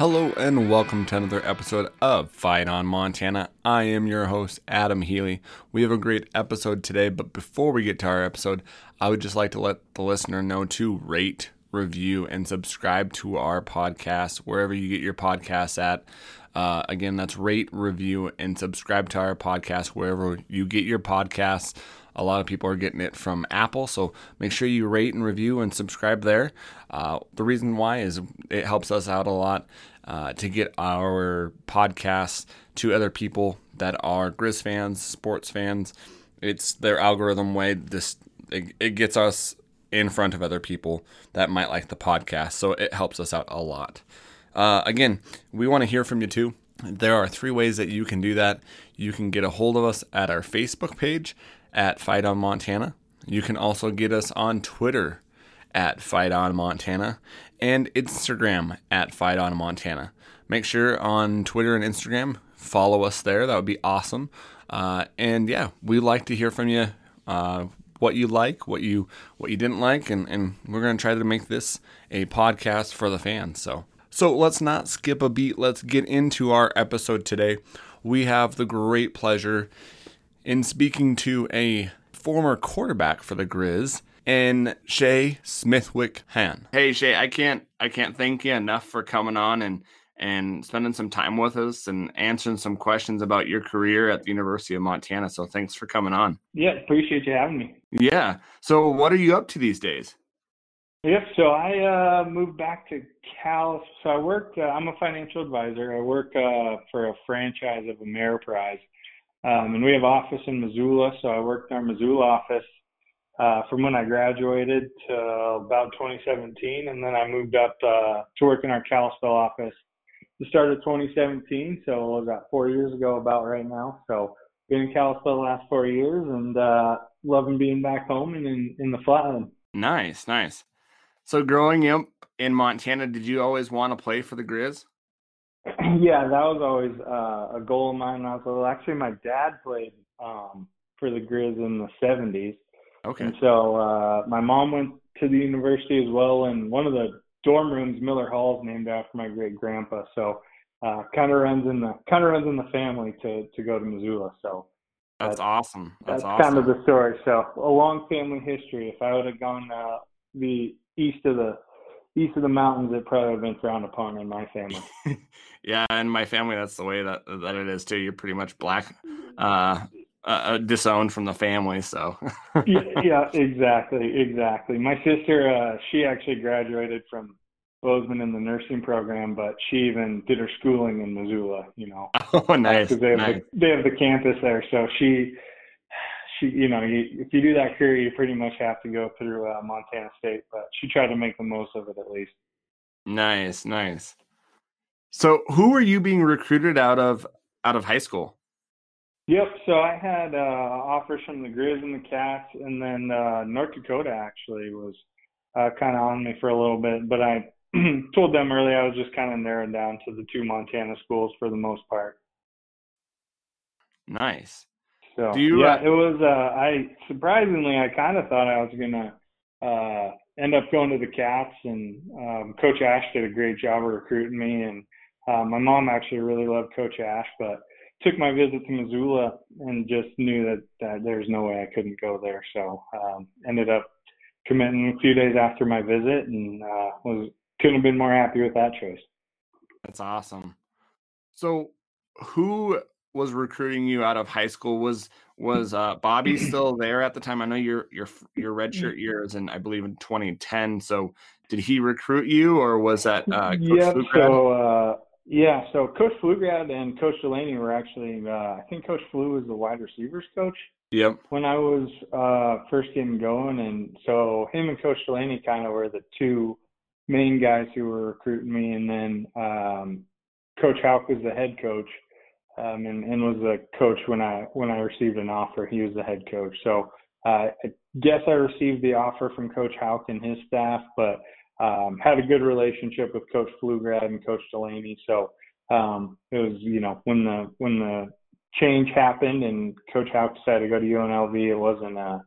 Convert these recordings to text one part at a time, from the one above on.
Hello and welcome to another episode of Fight on Montana. I am your host, Adam Healy. We have a great episode today, but before we get to our episode, I would just like to let the listener know to rate, review, and subscribe to our podcast wherever you get your podcasts at. Uh, again, that's rate, review, and subscribe to our podcast wherever you get your podcasts. A lot of people are getting it from Apple, so make sure you rate and review and subscribe there. Uh, the reason why is it helps us out a lot uh, to get our podcasts to other people that are Grizz fans, sports fans. It's their algorithm way. This it, it gets us in front of other people that might like the podcast, so it helps us out a lot. Uh, again, we want to hear from you too. There are three ways that you can do that. You can get a hold of us at our Facebook page at Fight on Montana. You can also get us on Twitter at Fight on Montana and Instagram at Fight on Montana. Make sure on Twitter and Instagram follow us there. That would be awesome. Uh, and yeah, we like to hear from you. Uh, what you like, what you what you didn't like, and, and we're gonna try to make this a podcast for the fans. So so let's not skip a beat. Let's get into our episode today. We have the great pleasure in speaking to a former quarterback for the Grizz and Shay Smithwick Han. Hey Shay, I can't I can't thank you enough for coming on and and spending some time with us and answering some questions about your career at the University of Montana. So thanks for coming on. Yeah, appreciate you having me. Yeah. So what are you up to these days? Yep. So I uh, moved back to Cal. So I worked. Uh, I'm a financial advisor. I work uh, for a franchise of Ameriprise, um, and we have office in Missoula. So I worked in our Missoula office uh, from when I graduated to about 2017, and then I moved up uh, to work in our Kalispell office the start of 2017. So it was about four years ago, about right now. So been in Kalispell the last four years, and uh, loving being back home and in, in the flatland. Nice, nice. So growing up in Montana, did you always want to play for the Grizz? yeah, that was always uh, a goal of mine. I was little. Actually, my dad played um, for the Grizz in the 70s. Okay. And so uh, my mom went to the university as well, and one of the dorm rooms, Miller Hall, is named after my great grandpa. So uh, kind of runs in the kind of runs in the family to to go to Missoula. So that's, that's awesome. That's, that's awesome. kind of the story. So a long family history. If I would have gone uh, the east of the east of the mountains, it probably would have been frowned upon in my family. yeah, and my family, that's the way that that it is too. You're pretty much black, uh, uh, disowned from the family. So yeah, yeah, exactly, exactly. My sister, uh, she actually graduated from Bozeman in the nursing program, but she even did her schooling in Missoula. You know, oh nice. Because they have nice. the, they have the campus there, so she she, you know, you, if you do that career, you pretty much have to go through uh, Montana State. But she tried to make the most of it at least. Nice, nice. So, who were you being recruited out of out of high school? Yep. So I had uh, offers from the Grizz and the Cats, and then uh, North Dakota actually was uh, kind of on me for a little bit. But I told them early I was just kind of narrowed down to the two Montana schools for the most part. Nice. So you, yeah, uh, it was. Uh, I surprisingly, I kind of thought I was gonna uh, end up going to the Cats, and um, Coach Ash did a great job of recruiting me, and uh, my mom actually really loved Coach Ash, but took my visit to Missoula and just knew that, that there's no way I couldn't go there. So um, ended up committing a few days after my visit, and uh, was couldn't have been more happy with that choice. That's awesome. So, who was recruiting you out of high school was was uh, Bobby still there at the time? I know your your your redshirt years, and I believe in 2010. So did he recruit you, or was that uh, Coach yeah? So uh, yeah, so Coach Pflugrad and Coach Delaney were actually. Uh, I think Coach Flu was the wide receivers coach. Yep. When I was uh, first getting going, and so him and Coach Delaney kind of were the two main guys who were recruiting me, and then um, Coach Hauck was the head coach um, and, and was the coach when I when I received an offer. He was the head coach. So uh, I guess I received the offer from Coach Hauck and his staff, but um, had a good relationship with Coach Pflugrad and Coach Delaney. So um, it was you know when the when the change happened and Coach Hauck decided to go to UNLV, it wasn't uh,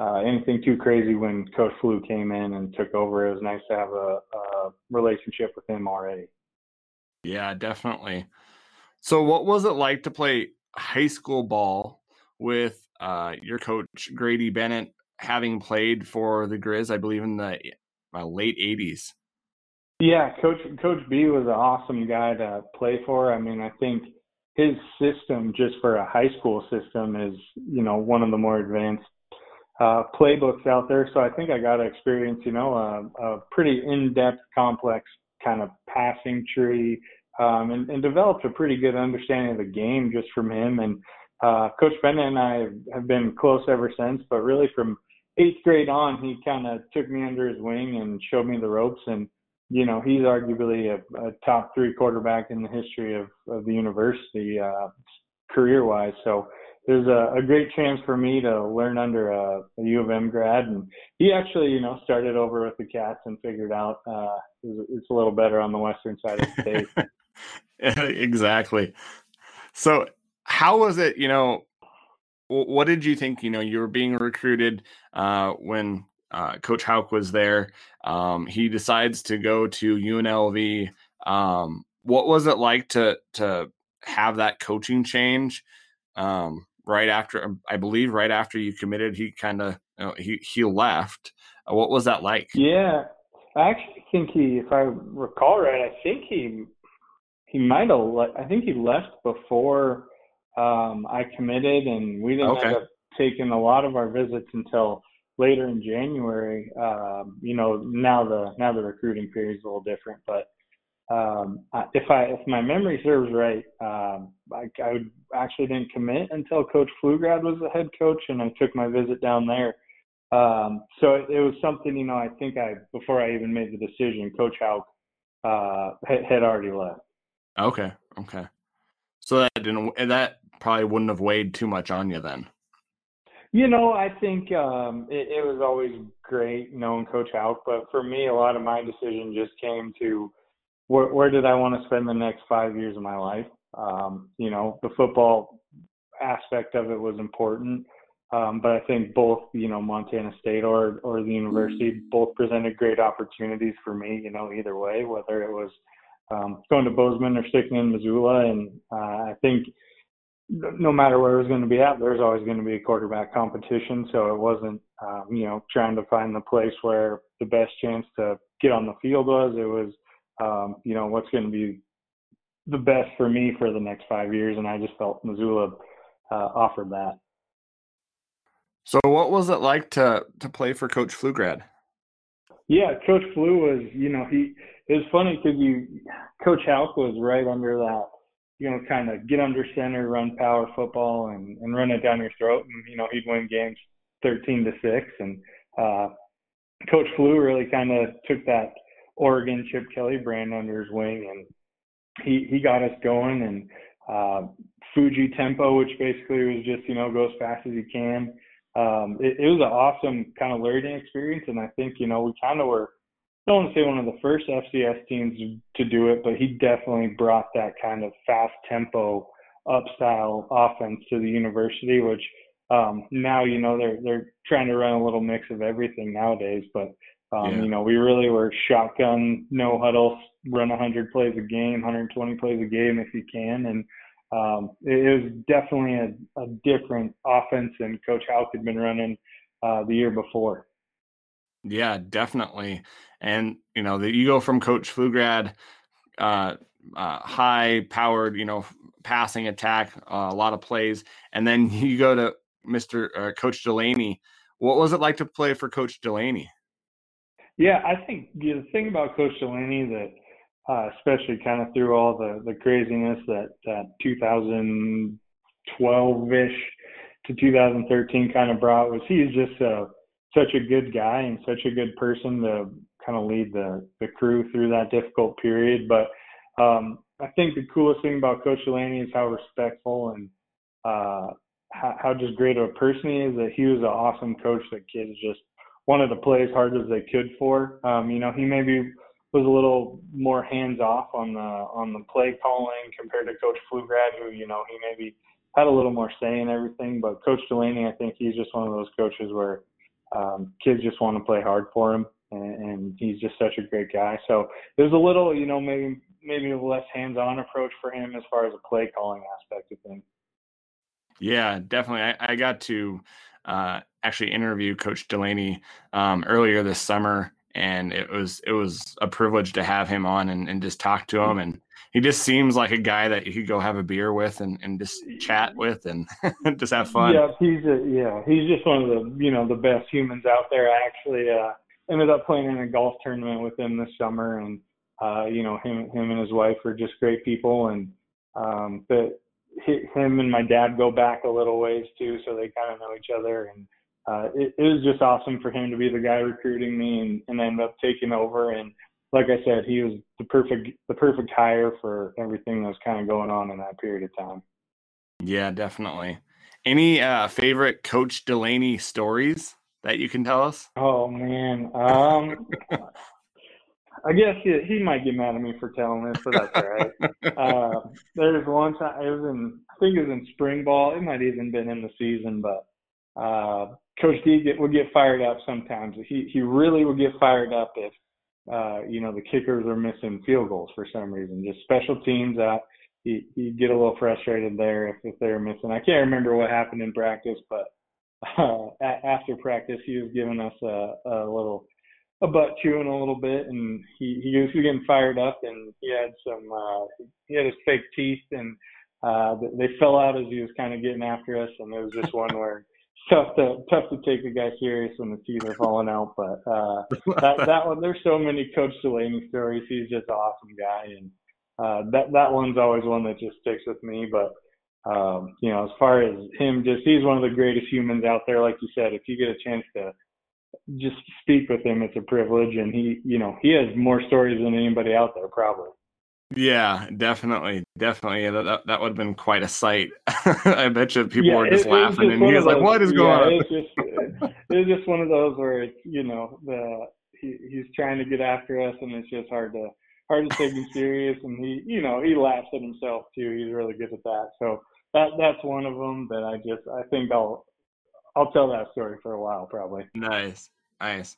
uh, anything too crazy when Coach Flu came in and took over. It was nice to have a, a relationship with him already. Yeah, definitely. So, what was it like to play high school ball with uh, your coach Grady Bennett, having played for the Grizz, I believe, in the uh, late '80s? Yeah, Coach Coach B was an awesome guy to play for. I mean, I think his system, just for a high school system, is you know one of the more advanced uh, playbooks out there. So I think I got to experience, you know, a, a pretty in-depth, complex kind of passing tree, um, and, and developed a pretty good understanding of the game just from him. And uh, Coach Bennett and I have been close ever since. But really, from eighth grade on, he kind of took me under his wing and showed me the ropes. And you know, he's arguably a, a top three quarterback in the history of, of the university, uh, career-wise. So it was a, a, great chance for me to learn under a, a, U of M grad, and he actually, you know, started over with the Cats and figured out uh, it's a little better on the western side of the state. exactly. So, how was it? You know, what did you think? You know, you were being recruited uh, when uh, Coach Hauck was there. Um, he decides to go to UNLV. Um, what was it like to to have that coaching change um, right after? I believe right after you committed, he kind of you know, he he left. Uh, what was that like? Yeah, I actually think he, if I recall right, I think he he might have. Le- I think he left before um, I committed, and we didn't okay. end up taking a lot of our visits until later in January. Um, you know, now the now the recruiting period is a little different, but um, if I if my memory serves right, um, I, I would, actually didn't commit until Coach Pflugrad was the head coach, and I took my visit down there. Um, so it, it was something, you know, I think I before I even made the decision, Coach Hauck uh, had, had already left. Okay, okay. So that didn't that probably wouldn't have weighed too much on you then. You know, I think um, it, it was always great knowing Coach Hauck, but for me, a lot of my decision just came to where, where did I want to spend the next five years of my life. Um, you know, the football aspect of it was important, um, but I think both, you know, Montana State or or the university both presented great opportunities for me. You know, either way, whether it was um, going to Bozeman or sticking in Missoula, and uh, I think no matter where it was going to be at, there's always going to be a quarterback competition. So it wasn't, um, you know, trying to find the place where the best chance to get on the field was. It was, um, you know, what's going to be the best for me for the next five years. And I just felt Missoula uh, offered that. So what was it like to to play for Coach Pflugrad? Yeah, Coach Flu was, you know, he it was funny because you Coach Hauck was right under that you know, kind of get under center, run power football, and and run it down your throat. And you know, he'd win games 13 to six. And uh, Coach Flu really kind of took that Oregon Chip Kelly brand under his wing, and he he got us going. And uh, Fuji Tempo, which basically was just you know go as fast as you can. Um, it, it was an awesome kind of learning experience, and I think you know we kind of were I don't want to say one of the first FCS teams to do it, but he definitely brought that kind of fast tempo up style offense to the university, which um, now you know they're they're trying to run a little mix of everything nowadays. But um, yeah. you know we really were shotgun, no huddle, run 100 plays a game, 120 plays a game if you can, and um, it, it was definitely a, a different offense than Coach Hauck had been running uh, the year before. Yeah, definitely. And you know, that you go from Coach Pflugrad, uh, uh, high powered, you know, passing attack, uh, a lot of plays, and then you go to Mr. Uh, Coach Delaney. What was it like to play for Coach Delaney? Yeah, I think the thing about Coach Delaney that, uh, especially kind of through all the the craziness that that 2012 ish to 2013 kind of brought was he is just a such a good guy and such a good person to kind of lead the the crew through that difficult period. But um, I think the coolest thing about Coach Delaney is how respectful and uh, how, how just great of a person he is. That he was an awesome coach that kids just wanted to play as hard as they could for. Um, you know, he maybe was a little more hands off on the on the play calling compared to Coach Pflugrad, who you know he maybe had a little more say in everything. But Coach Delaney, I think he's just one of those coaches where um, kids just want to play hard for him. and, and he's just such a great guy. So there's a little, you know, maybe maybe a less hands-on approach for him as far as a play calling aspect of things. Yeah, definitely. I, I got to uh, actually interview Coach Delaney um, earlier this summer, and it was it was a privilege to have him on and, and just talk to him. And he just seems like a guy that you could go have a beer with and, and just chat with and just have fun. Yeah, he's a, yeah he's just one of the you know the best humans out there. I actually uh, ended up playing in a golf tournament with him this summer, and uh, you know him him and his wife are just great people, and um, but him and my dad go back a little ways too, so they kind of know each other. And uh, it, it was just awesome for him to be the guy recruiting me and, and end up taking over. And like I said, he was the perfect the perfect hire for everything that was kind of going on in that period of time. Yeah, definitely. Any uh, favorite Coach Delaney stories that you can tell us? Oh man, um, I guess he, he might get mad at me for telling this, but that's all right. uh, there's one time it was in, I think it was in spring ball. It might even been in the season, but uh, Coach D get, would get fired up sometimes. He he really would get fired up if uh, you know the kickers are missing field goals for some reason. Just special teams. Uh, he he'd get a little frustrated there if if they were missing. I can't remember what happened in practice, but uh, after practice he was giving us a, a little a butt chewing a little bit, and he he was getting fired up, and he had some uh, he had his fake teeth, and uh, they fell out as he was kind of getting after us, and it was just one where tough to tough to take a guy serious when the teeth are falling out. But uh, that that one, there's so many Coach Delaney stories. He's just an awesome guy, and uh, that that one's always one that just sticks with me. But um, you know, as far as him, just he's one of the greatest humans out there. Like you said, if you get a chance to just speak with him. It's a privilege, and he, you know, he has more stories than anybody out there, probably. Yeah, definitely, definitely. That that, that would have been quite a sight. I bet you people yeah, were just it, laughing, just and he was like, "What is going on?" It's just, it's just one of those where it's, you know, the he, he's trying to get after us, and it's just hard to hard to take him serious. And he, you know, he laughs at himself too. He's really good at that. So that that's one of them that I just I think I'll I'll tell that story for a while, probably. Nice, nice.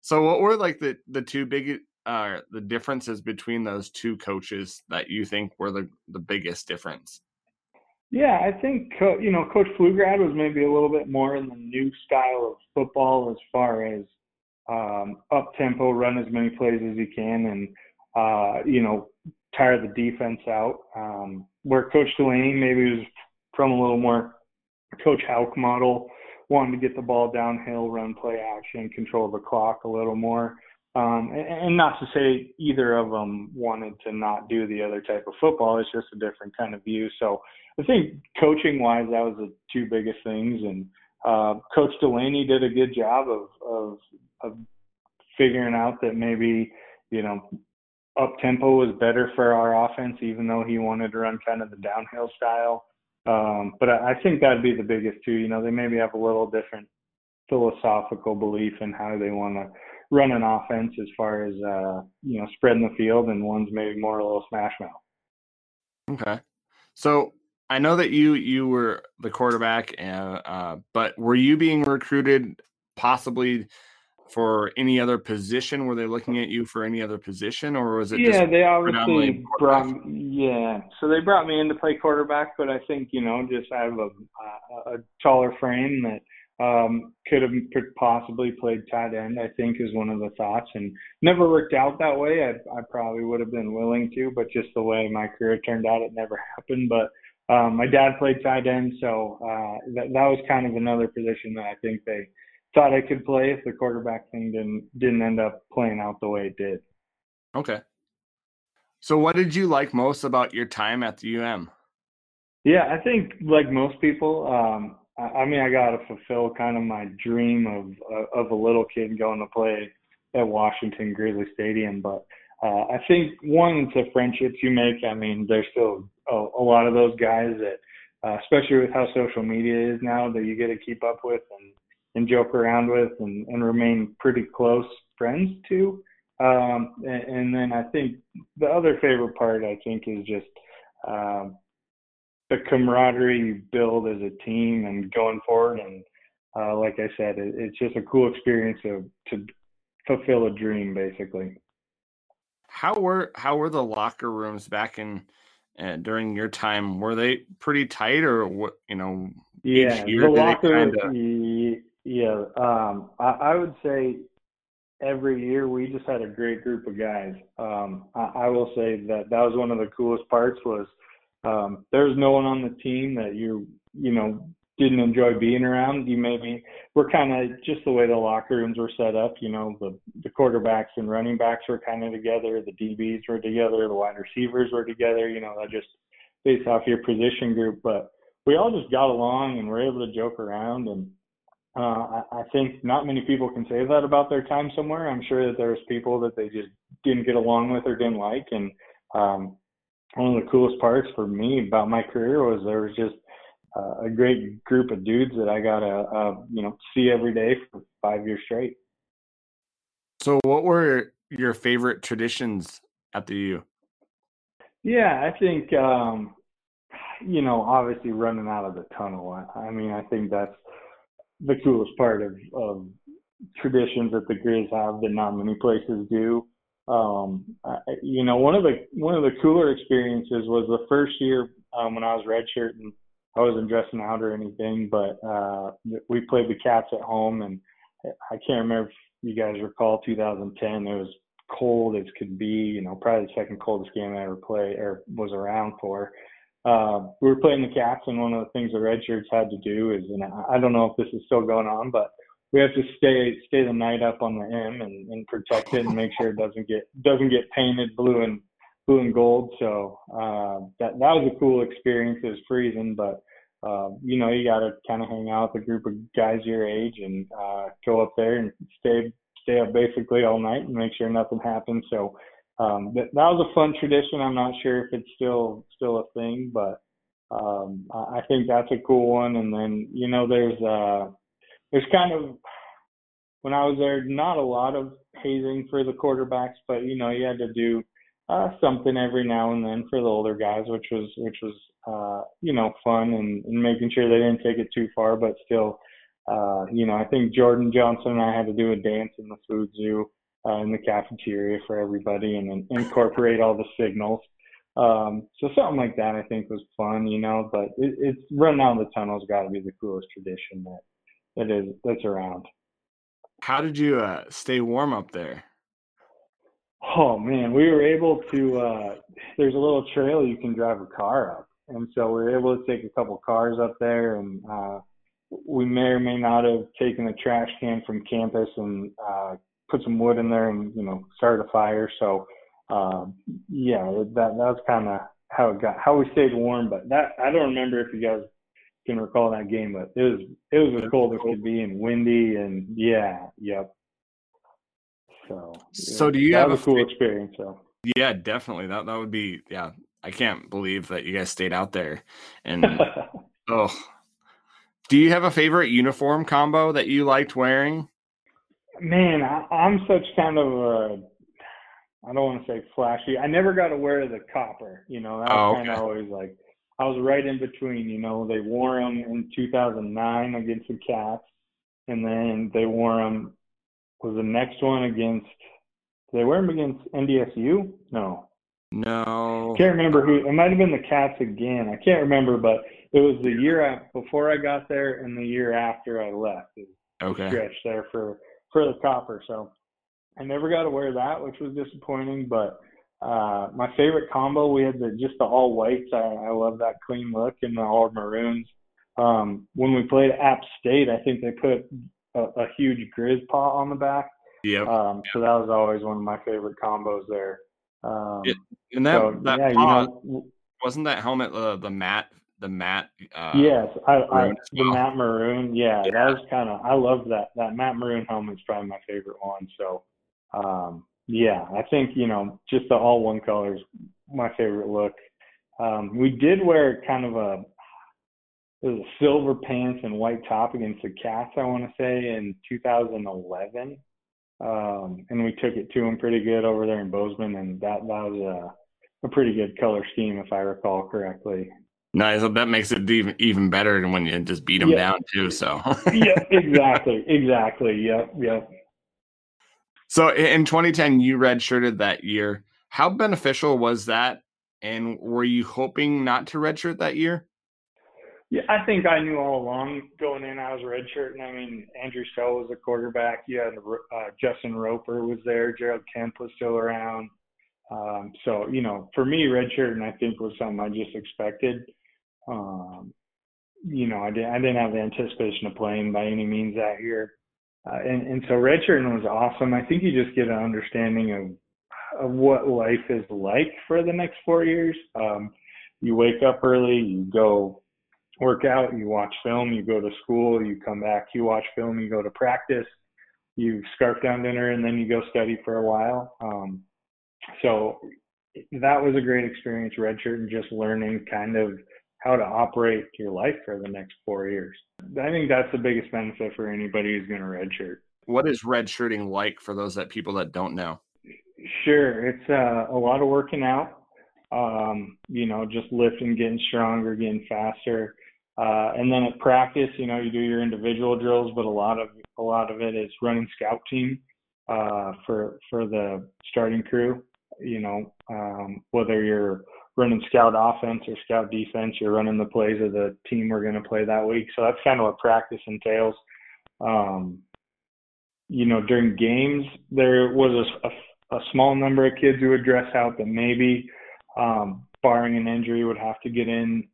So, what were like the the two big uh the differences between those two coaches that you think were the the biggest difference? Yeah, I think you know Coach Pflugrad was maybe a little bit more in the new style of football as far as um, up tempo, run as many plays as you can, and uh, you know tire the defense out. Um, where Coach Delaney maybe was from a little more Coach Hauck model, wanting to get the ball downhill, run play action, control the clock a little more. Um, and, and not to say either of them wanted to not do the other type of football. It's just a different kind of view. So I think coaching wise, that was the two biggest things. And uh, Coach Delaney did a good job of, of of figuring out that maybe you know up tempo was better for our offense, even though he wanted to run kind of the downhill style. Um, but I, I think that'd be the biggest too. You know, they maybe have a little different philosophical belief in how they want to run an offense as far as uh, you know spreading the field, and one's maybe more a little smash mouth. Okay, so I know that you you were the quarterback, uh, uh, but were you being recruited possibly for any other position? Were they looking at you for any other position, or was it? Yeah, they obviously brought. Yeah, so they brought me in to play quarterback, but I think you know, just I have a, a, a taller frame that um, could have possibly played tight end. I think is one of the thoughts, and never worked out that way. I, I probably would have been willing to, but just the way my career turned out, it never happened. But um, my dad played tight end, so uh, that that was kind of another position that I think they thought I could play if the quarterback thing didn't didn't end up playing out the way it did. Okay. So what did you like most about your time at the UM? Yeah, I think like most people, um, I, mean, I got to fulfill kind of my dream of of a little kid going to play at Washington Grizzly Stadium. But uh, I think one, it's the friendships you make. I mean, there's still a, a lot of those guys that, uh, especially with how social media is now, that you get to keep up with and and joke around with and, and remain pretty close friends to. Um, and, and, then I think the other favorite part I think is just um, the camaraderie you build as a team and going forward. And uh, like I said, it, it's just a cool experience to to fulfill a dream, basically. How were how were the locker rooms back in uh, during your time? Were they pretty tight, or what? You know, yeah, the locker. Kinda... Yeah, um, I, I, would say every year we just had a great group of guys. Um, I, I, will say that that was one of the coolest parts was um, there was no one on the team that you you know didn't enjoy being around. You maybe we're kind of just the way the locker rooms were set up. You know, the the quarterbacks and running backs were kind of together. The DBs were together. The wide receivers were together. You know, that just based off your position group. But we all just got along and were able to joke around. And uh, I, I think not many people can say that about their time somewhere. I'm sure that there's people that they just didn't get along with or didn't like. And um, one of the coolest parts for me about my career was there was just uh, a great group of dudes that I got to uh, you know see every day for five years straight. So, what were your favorite traditions at the U? Yeah, I think um, you know obviously running out of the tunnel. I, I mean, I think that's the coolest part of, of traditions that the Grizz have that not many places do. Um, I, you know, one of the one of the cooler experiences was the first year um, when I was redshirting I wasn't dressing out or anything, but uh, we played the Cats at home, and I can't remember if you guys recall 2010. It was cold as could be. You know, probably the second coldest game I ever played or was around for. Uh, we were playing the Cats, and one of the things the Redshirts had to do is, and I don't know if this is still going on, but we have to stay stay the night up on the M and, and protect it and make sure it doesn't get doesn't get painted blue and blue and gold. So uh, that that was a cool experience. It was freezing, but uh, you know you got to kind of hang out with a group of guys your age and uh, go up there and stay stay up basically all night and make sure nothing happens. So um, that that was a fun tradition. I'm not sure if it's still still a thing, but um, I think that's a cool one. And then you know there's uh, there's kind of when I was there, not a lot of hazing for the quarterbacks, but you know you had to do uh, something every now and then for the older guys, which was which was uh, you know fun and, and making sure they didn't take it too far, but still, uh, you know, I think Jordan Johnson and I had to do a dance in the food zoo uh, in the cafeteria for everybody and, and incorporate all the signals. Um, so something like that I think was fun, you know. But it, it's running out of the tunnel's got to be the coolest tradition that that is that's around. How did you uh, stay warm up there? Oh man, we were able to. Uh, there's a little trail you can drive a car up, and so we were able to take a couple cars up there, and uh, we may or may not have taken a trash can from campus and uh, put some wood in there, and you know, started a fire. So uh, yeah, that that's kind of how it got how we stayed warm. But that I don't remember if you guys can recall that game, but it was it was as cold as could be and windy, and yeah, yep. So, so do you have a cool experience? So yeah, definitely. That that would be yeah. I can't believe that you guys stayed out there. And oh, do you have a favorite uniform combo that you liked wearing? Man, I, I'm such kind of a I don't want to say flashy. I never got to wear the copper. You know, that was oh, okay. kind of always like I was right in between. You know, they wore them in 2009 against the Cats, and then they wore them was the next one against? Did they wear them against NDSU? No. No. Can't remember who. It might have been the Cats again. I can't remember, but it was the year before I got there and the year after I left. okay. Stretch there for for the copper. So I never got to wear that, which was disappointing. But uh, my favorite combo, we had the just the all whites. I, I love that clean look and the all maroons. Um, when we played App State, I think they put a, a huge grizz paw on the back. Yeah. Um, so that was always one of my favorite combos there. Um, it, and that so, that yeah, paw, you know, wasn't that helmet uh, the matte the matte uh, yes I, I well. the matte maroon yeah, yeah. that was kind of I love that that matte maroon helmet's probably my favorite one so um, yeah I think you know just the all one color is my favorite look um, we did wear kind of a it was silver pants and white top against the Cats, I want to say, in 2011. Um, and we took it to them pretty good over there in Bozeman, and that, that was a, a pretty good color scheme, if I recall correctly. Nice. That makes it even even better than when you just beat them yeah. down too. So. yeah, exactly, exactly. Yep, yep. So in 2010, you redshirted that year. How beneficial was that? And were you hoping not to redshirt that year? Yeah, I think I knew all along going in I was redshirting. I mean, Andrew Selle was a quarterback. You had uh, Justin Roper was there. Gerald Kemp was still around. Um, so you know, for me, redshirting I think was something I just expected. Um, you know, I didn't I didn't have the anticipation of playing by any means that year. Uh, and, and so redshirting was awesome. I think you just get an understanding of, of what life is like for the next four years. Um, you wake up early, you go work out, you watch film, you go to school, you come back, you watch film, you go to practice, you scarf down dinner, and then you go study for a while. Um, so that was a great experience, redshirt, and just learning kind of how to operate your life for the next four years. I think that's the biggest benefit for anybody who's going to redshirt. What is redshirting like for those that people that don't know? Sure, it's uh, a lot of working out. Um, you know, just lifting, getting stronger, getting faster, uh, and then at practice, you know, you do your individual drills, but a lot of a lot of it is running scout team uh, for for the starting crew. You know, um, whether you're running scout offense or scout defense. You're running the plays of the team we're going to play that week. So that's kind of what practice entails. Um, you know, during games, there was a, a, a, small number of kids who would dress out that maybe, um, barring an injury, would have to get in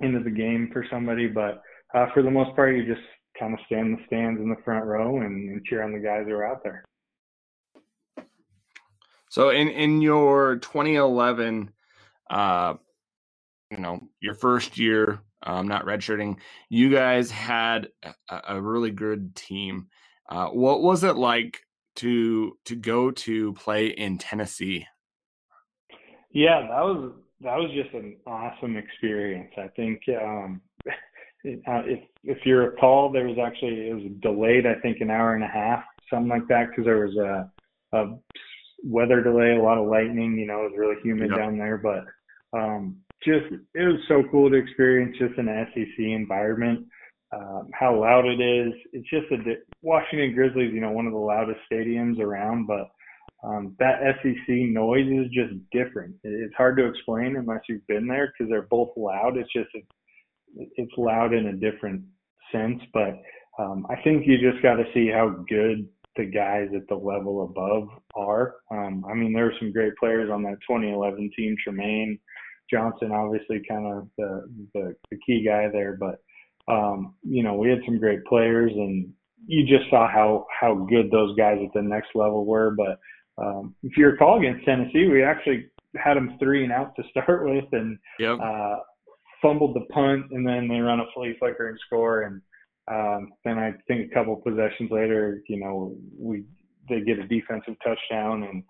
into the game for somebody. But uh, for the most part, you just kind of stand in the stands in the front row and, and cheer on the guys who are out there. So in in your 2011 uh, you know, your first year, um, not redshirting, you guys had a, a really good team. Uh, what was it like to to go to play in Tennessee? Yeah, that was that was just an awesome experience. I think um, it, uh, if if you recall, there was actually it was delayed. I think an hour and a half, something like that, because there was a, a weather delay, a lot of lightning. You know, it was really humid down there, but um, just it was so cool to experience just an SEC environment. Um, how loud it is. It's just a Washington Grizzlies, you know, one of the loudest stadiums around, but um, that SEC noise is just different. It's hard to explain unless you've been there because they're both loud. It's just it's loud in a different sense, but um, I think you just got to see how good the guys at the level above are. Um, I mean, there were some great players on that 2011 team. Trumaine Johnson, obviously, kind of the, the, the key guy there, but um, you know, we had some great players, and you just saw how how good those guys at the next level were. But um, if you recall against Tennessee, we actually had them three and out to start with, and yep. uh, fumbled the punt, and then they run a flea flicker and score, and um, then I think a couple possessions later, you know, we they get a defensive touchdown, and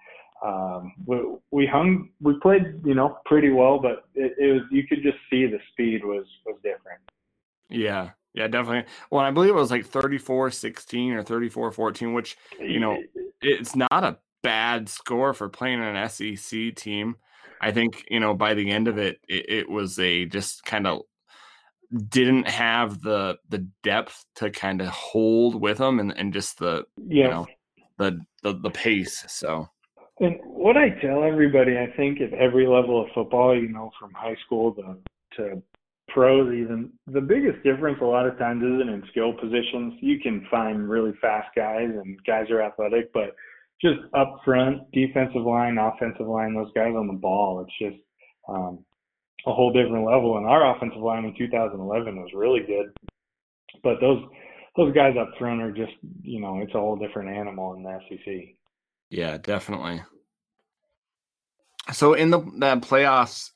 um, we, we hung, we played, you know, pretty well, but it, it was, you could just see the speed was, was different. Yeah. Yeah, definitely. Well, I believe it was like 34 16 or 34 14, which, you know, it's not a bad score for playing an SEC team. I think, you know, by the end of it, it, it was a just kind of didn't have the the depth to kind of hold with them and, and just the, yeah. you know, the, the, the pace. So, and what I tell everybody, I think at every level of football, you know, from high school to to pros even, the biggest difference a lot of times isn't in skill positions. You can find really fast guys and guys are athletic, but just up front, defensive line, offensive line, those guys on the ball, it's just um, a whole different level. And our offensive line in 2011 was really good, but those those guys up front are just, you know, it's a whole different animal in the SEC. Yeah, definitely. So in the that playoffs,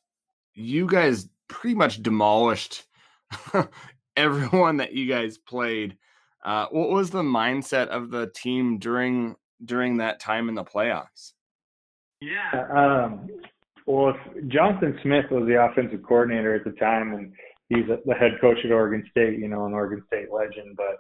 you guys pretty much demolished everyone that you guys played. Uh, what was the mindset of the team during during that time in the playoffs? Yeah. Um, well, if Jonathan Smith was the offensive coordinator at the time, and he's the head coach at Oregon State, you know, an Oregon State legend. But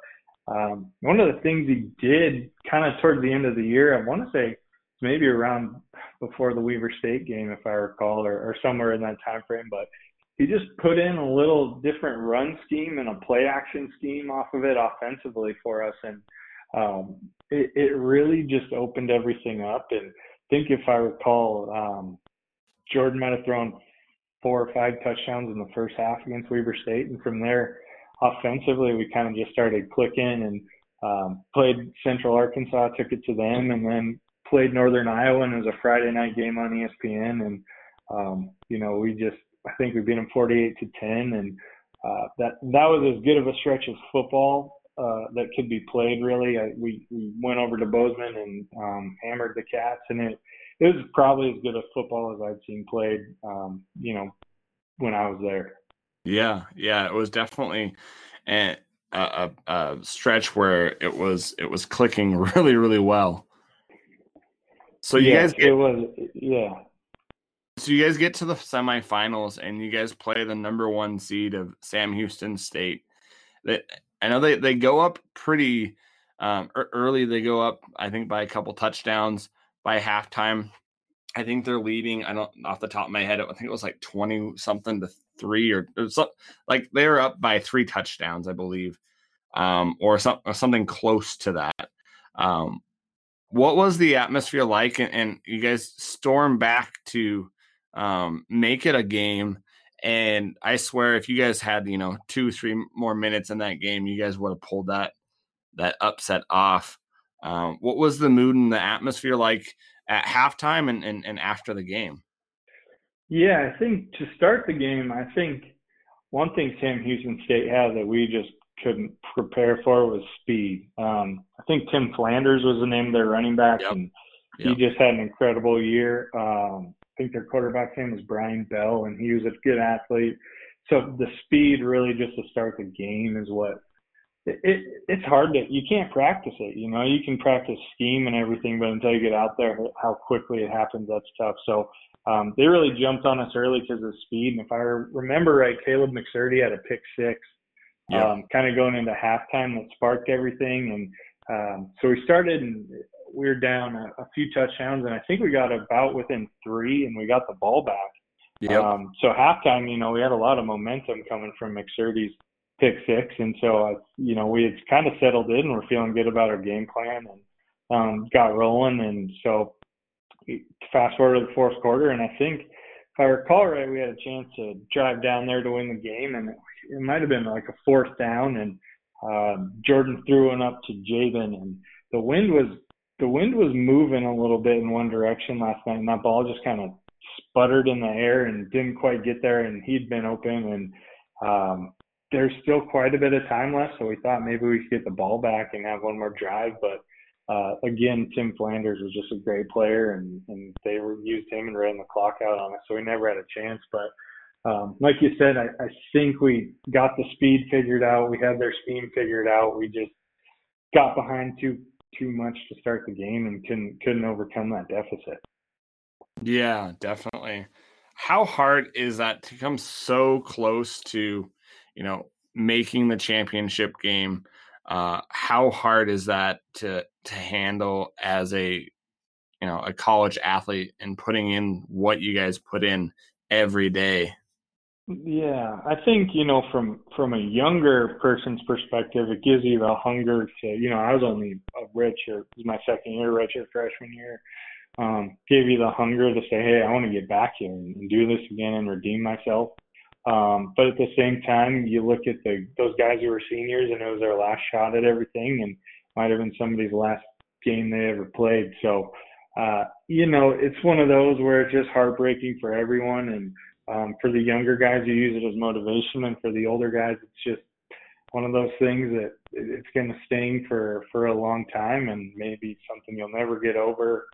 um, one of the things he did kind of towards the end of the year, I want to say maybe around before the Weber State game, if I recall, or, or somewhere in that time frame. But he just put in a little different run scheme and a play action scheme off of it offensively for us. And um, it, it really just opened everything up. And I think if I recall, um, Jordan might have thrown four or five touchdowns in the first half against Weber State, and from there, offensively, we kind of just started clicking and um, played Central Arkansas, took it to them, and then played Northern Iowa, and it was a Friday night game on ESPN, and um, you know we just I think we beat them 48 to 10, and uh, that that was as good of a stretch of football uh, that could be played. Really, I, we we went over to Bozeman and um, hammered the Cats, and it it was probably as good a football as I'd seen played. Um, you know, when I was there. Yeah, yeah, it was definitely a, a, a stretch where it was it was clicking really really well. So you yeah, guys get, it was yeah. So you guys get to the semifinals and you guys play the number one seed of Sam Houston State. That I know they, they go up pretty um, early. They go up, I think, by a couple touchdowns by halftime. I think they're leading. I don't off the top of my head. I think it was like twenty something to three or, or so, like they were up by three touchdowns, I believe, um, or, or something close to that. Um, what was the atmosphere like? And, and you guys storm back to um, make it a game. And I swear, if you guys had you know two, three more minutes in that game, you guys would have pulled that that upset off. Um, what was the mood and the atmosphere like at halftime and, and, and after the game? Yeah, I think to start the game, I think one thing Sam Houston State had that we just couldn't prepare for was speed. Um, I think Tim Flanders was the name of their running back, yep. and yep. he just had an incredible year. Um, I think their quarterback's name was Brian Bell, and he was a good athlete. So the speed really just to start the game is what it, it it's hard to you can't practice it. You know, you can practice scheme and everything, but until you get out there, how quickly it happens, that's tough. So um, they really jumped on us early because of speed. And if I remember right, Caleb McSurdy had a pick six, yeah. um, kind of going into halftime that sparked everything. And um, so we started and we were down a, a, few touchdowns, and I think we got about within three, and we got the ball back. Yep. Um, so halftime, you know, we had a lot of momentum coming from McSurdy's pick six, and so uh, you know we had kind of settled in. And we're feeling good about our game plan, and um, got rolling. And so fast forward to the fourth quarter, and I think if I recall right, we had a chance to drive down there to win the game, and it, it might have been like a fourth down, and uh, Jordan threw one up to Jabin, and the wind was the wind was moving a little bit in one direction last night, and that ball just kind of sputtered in the air and didn't quite get there. And he'd been open, and um, there's still quite a bit of time left, so we thought maybe we could get the ball back and have one more drive. But uh, again, Tim Flanders was just a great player, and, and they used him and ran the clock out on us, so we never had a chance. But um, like you said, I, I think we got the speed figured out. We had their speed figured out. We just got behind too too much to start the game and couldn't couldn't overcome that deficit. Yeah, definitely. How hard is that to come so close to, you know, making the championship game? Uh, how hard is that to to handle as a you know a college athlete and putting in what you guys put in every day? Yeah, I think you know from from a younger person's perspective, it gives you the hunger to you know I was only a redshirt, it was my second year redshirt freshman year, um, gave you the hunger to say, hey, I want to get back here and, and do this again and redeem myself. Um, but at the same time, you look at the those guys who were seniors and it was their last shot at everything, and might have been somebody's last game they ever played. So, uh, you know, it's one of those where it's just heartbreaking for everyone and um, for the younger guys, you use it as motivation, and for the older guys, it's just one of those things that it's going to sting for for a long time, and maybe something you'll never get over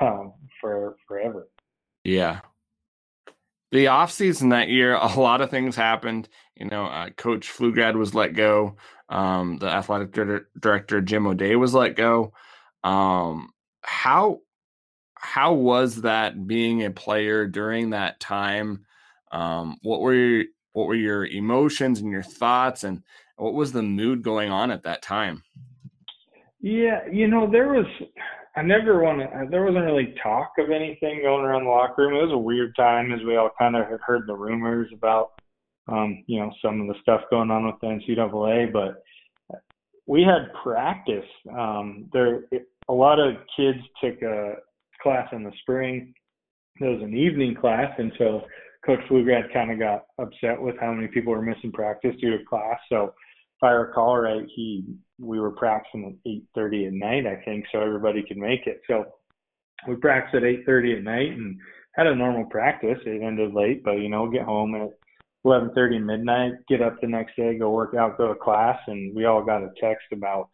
um, for forever. Yeah. The off season that year, a lot of things happened. You know, uh, Coach Pflugrad was let go. Um, the athletic director Jim O'Day was let go. Um, how how was that being a player during that time? Um, what were your, what were your emotions and your thoughts, and what was the mood going on at that time? Yeah, you know, there was. I never want to. There wasn't really talk of anything going around the locker room. It was a weird time, as we all kind of had heard the rumors about, um, you know, some of the stuff going on with the NCAA. But we had practice. Um, there, a lot of kids took a class in the spring. There was an evening class, and so Coach Pflugrad kind of got upset with how many people were missing practice due to class. So if I recall right, he we were practicing at 8:30 at night, I think, so everybody could make it. So we practiced at 8:30 at night and had a normal practice. It ended late, but you know, get home at 11:30 midnight, get up the next day, go work out, go to class, and we all got a text about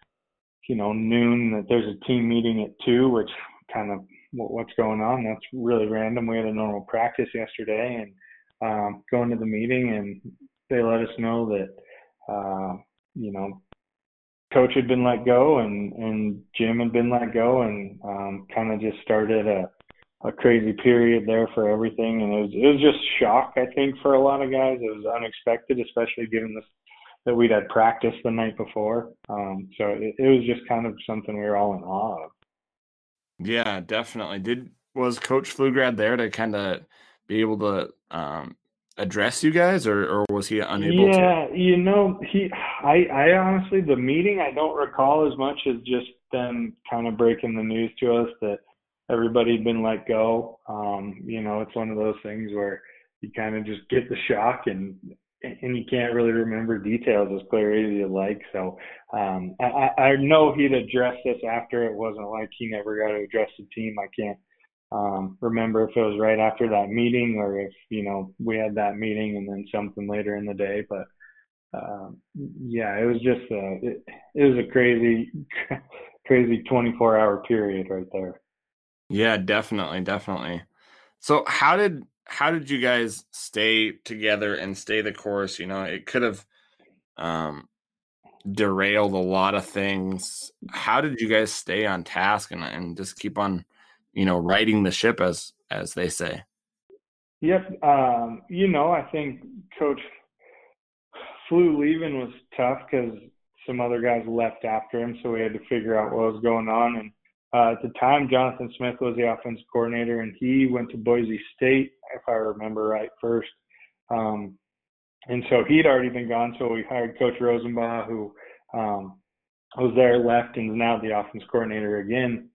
you know noon that there's a team meeting at two, which kind of what's going on. That's really random. We had a normal practice yesterday and um, going to the meeting, and they let us know that uh, you know coach had been let go and and Jim had been let go, and um, kind of just started a a crazy period there for everything, and it was it was just shock I think for a lot of guys. It was unexpected, especially given this that we'd had practice the night before. Um, so it, it was just kind of something we were all in awe of. Yeah, definitely. Did was Coach Pflugrad there to kind of be able to um, address you guys, or or was he unable to yeah, to? you know, he. I I honestly the meeting I don't recall as much as just them kind of breaking the news to us that everybody'd been let go. Um, you know, it's one of those things where you kind of just get the shock and and you can't really remember details as clearly as you like. So um, I, I know he'd address this after. It wasn't like he never got to address the team. I can't um, remember if it was right after that meeting or if you know we had that meeting and then something later in the day. But um, yeah, it was just a it, it was a crazy crazy 24 hour period right there. Yeah, definitely, definitely. So how did how did you guys stay together and stay the course? You know, it could have um, derailed a lot of things. How did you guys stay on task and, and just keep on, you know, righting the ship as as they say? Yep. Um, you know, I think Coach Flew leaving was tough because some other guys left after him, so we had to figure out what was going on. And uh, at the time, Jonathan Smith was the offense coordinator, and he went to Boise State, if I remember right, first. Um, and so he'd already been gone, so we hired Coach Rosenbach, who um, was there, left, and is now the offense coordinator again.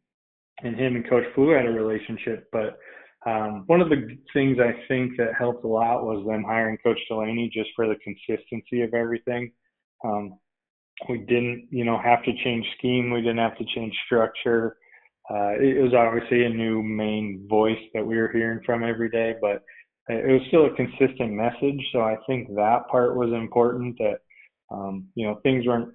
And him and Coach Flew had a relationship, but um, one of the things I think that helped a lot was them hiring Coach Delaney just for the consistency of everything. Um, we didn't, you know, have to change scheme. We didn't have to change structure uh, it was obviously a new main voice that we were hearing from every day, but it was still a consistent message. So I think that part was important that, um, you know, things weren't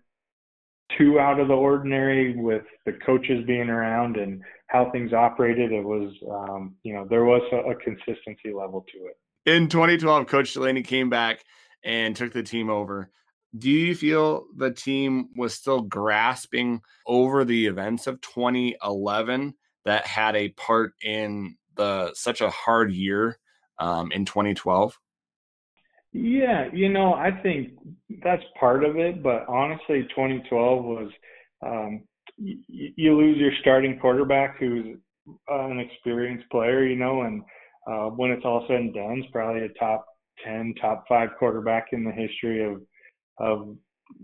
too out of the ordinary with the coaches being around and how things operated. It was, um, you know, there was a, a consistency level to it. In 2012, Coach Delaney came back and took the team over do you feel the team was still grasping over the events of 2011 that had a part in the such a hard year um, in 2012? Yeah, you know, I think that's part of it, but honestly, 2012 was um, you, you lose your starting quarterback who's an experienced player, you know, and uh, when it's all said and done, it's probably a top 10, top five quarterback in the history of of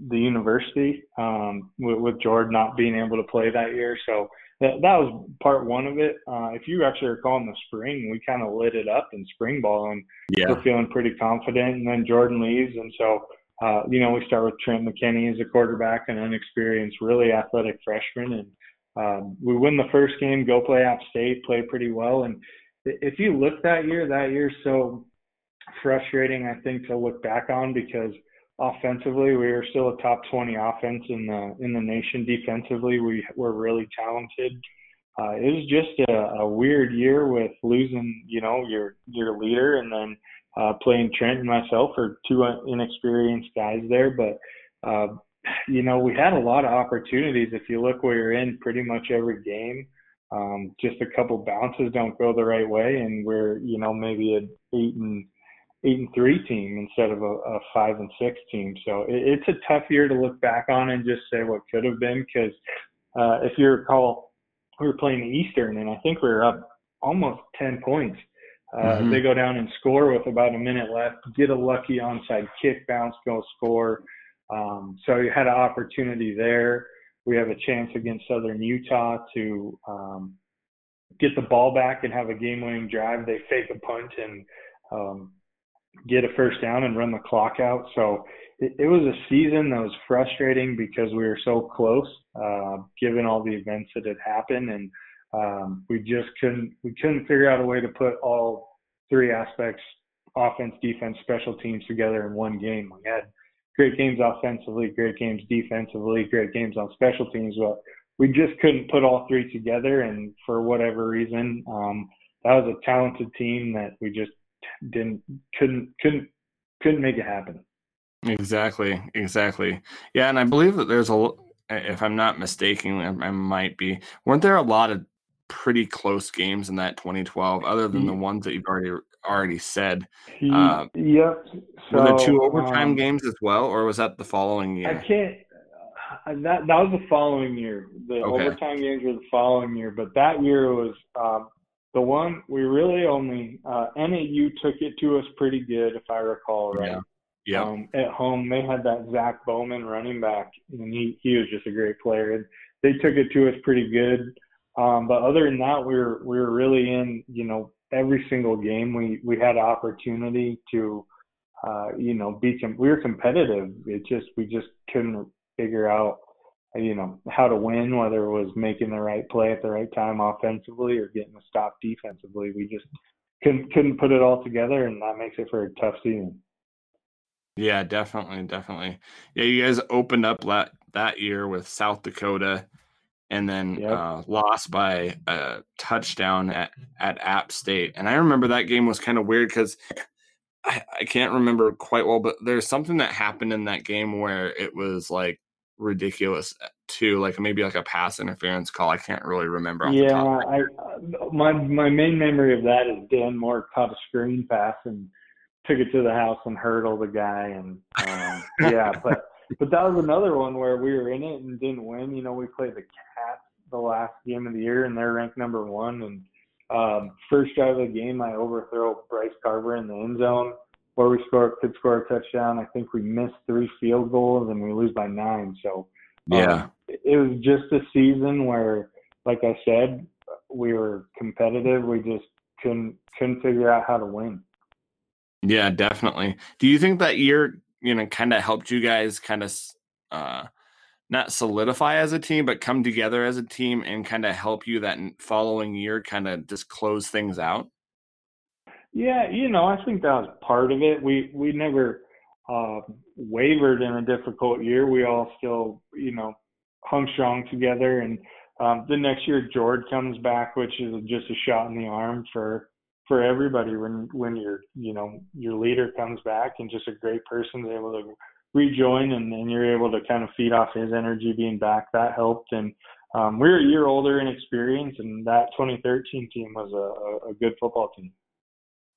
the university um, with, with Jordan not being able to play that year. So that, that was part one of it. Uh, if you actually recall in the spring, we kind of lit it up in spring ball and yeah. we're feeling pretty confident. And then Jordan leaves. And so, uh, you know, we start with Trent McKinney as a quarterback, an unexperienced, really athletic freshman. And um, we win the first game, go play App State, play pretty well. And if you look that year, that year's so frustrating, I think, to look back on because – offensively, we were still a top 20 offense in the in the nation. Defensively, we were really talented. Uh, it was just a, a weird year with losing, you know, your your leader, and then uh, playing Trent and myself are two inexperienced guys there. But uh, you know, we had a lot of opportunities. If you look, where we were in pretty much every game. Um, just a couple bounces don't go the right way, and we're you know maybe an eight and eight and three team instead of a, a five and six team. So it, it's a tough year to look back on and just say what could have been because uh, if you recall, we were playing Eastern and I think we were up almost ten points. Uh, mm-hmm. They go down and score with about a minute left, get a lucky onside kick, bounce, go score. Um, so you had an opportunity there. We have a chance against Southern Utah to um, get the ball back and have a game-winning drive. They fake a punt and um, get a first down and run the clock out. So it, it, was a season that was frustrating because we were so close, uh, given all the events that had happened, and um, we just couldn't we couldn't figure out a way to put all three aspects offense, defense, special teams together in one game. We had great games offensively, great games defensively, great games on special teams, but we just couldn't put all three together. And for whatever reason, um, that was a talented team that we just didn't couldn't couldn't couldn't make it happen. Exactly, exactly. Yeah, and I believe that there's a if I'm not mistaken, I might be. Weren't there a lot of pretty close games in that 2012, other than the ones that you've already already said? Uh, yep. So, were there two overtime um, games as well, or was that the following year? I can't. Uh, that that was the following year. The okay. overtime games were the following year, but that year was um, the one we really only uh, NAU took it to us pretty good, if I recall right. Yeah. Yeah. Um, at home, they had that Zach Bauman running back, and he he was just a great player. And they took it to us pretty good. Um, but other than that, we were we were really in you know every single game we we had opportunity to uh, you know be com- we were competitive. It just we just couldn't figure out you know how to win, whether it was making the right play at the right time offensively or getting a stop defensively. We just couldn't couldn't put it all together, and that makes it for a tough season. Yeah, definitely, definitely. Yeah, you guys opened up that that year with South Dakota, and then yep. uh, lost by a touchdown at at App State. And I remember that game was kind of weird because I, I can't remember quite well, but there's something that happened in that game where it was like ridiculous uh, too, like maybe like a pass interference call. I can't really remember. yeah, I uh, my my main memory of that is Dan Moore caught a screen pass and took it to the house and hurdled the guy, and um, yeah, but but that was another one where we were in it and didn't win. You know, we played the Cats the last game of the year, and they're ranked number one. And um, first drive of the game, I overthrow Bryce Carver in the end zone where we score could score a touchdown. I think we missed three field goals and we lose by nine. So um, yeah, it was just a season where, like I said, we were competitive. We just couldn't couldn't figure out how to win. Yeah, definitely. Do you think that year, you know, kind of helped you guys kind of uh not solidify as a team, but come together as a team and kind of help you that following year kind of just close things out? Yeah, you know, I think that was part of it. We we never uh, wavered in a difficult year. We all still, you know, hung strong together. And um, the next year, George comes back, which is just a shot in the arm for for everybody when when your you know your leader comes back and just a great person is able to rejoin and, and you're able to kind of feed off his energy being back that helped. And um, we are a year older in experience and that 2013 team was a, a good football team.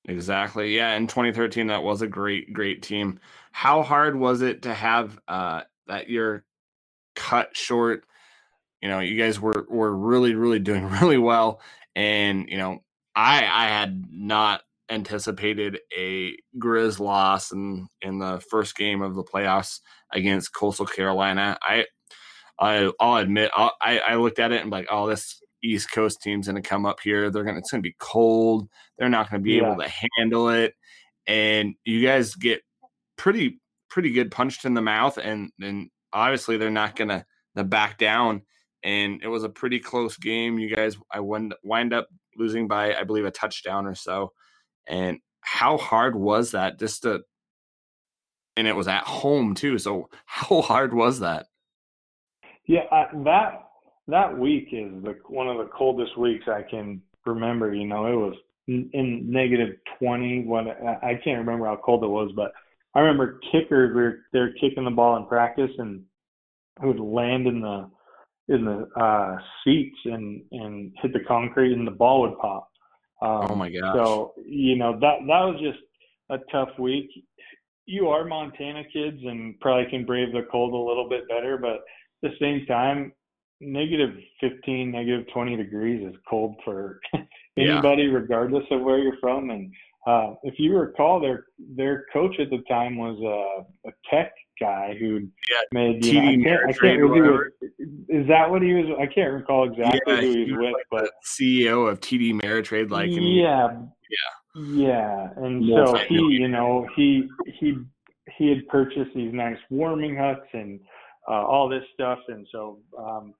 Exactly. Yeah in 2013 that was a great great team. How hard was it to have uh, that year cut short? You know you guys were were really really doing really well and you know I I had not anticipated a Grizz loss in in the first game of the playoffs against Coastal Carolina. I, I will admit I'll, i I looked at it and like, oh, this East Coast team's going to come up here. They're going to it's going to be cold. They're not going to be yeah. able to handle it. And you guys get pretty pretty good punched in the mouth, and and obviously they're not going to back down. And it was a pretty close game. You guys, I wind wind up losing by I believe a touchdown or so. And how hard was that just to and it was at home too. So how hard was that? Yeah, uh, that that week is the one of the coldest weeks I can remember. You know, it was in negative twenty. When I can't remember how cold it was, but I remember kickers were they're kicking the ball in practice and it would land in the in the uh, seats and and hit the concrete, and the ball would pop. Um, oh my gosh! So you know that that was just a tough week. You are Montana kids and probably can brave the cold a little bit better, but at the same time, negative 15, negative 20 degrees is cold for anybody, yeah. regardless of where you're from. And uh, if you recall, their their coach at the time was a, a tech guy who yeah, made you know, I can't, I can't remember. Is that what he was? I can't recall exactly yeah, who he was, he was with, like but CEO of TD Ameritrade, like yeah, yeah, yeah. And so he, you know, he he he had purchased these nice warming huts and uh, all this stuff, and so um,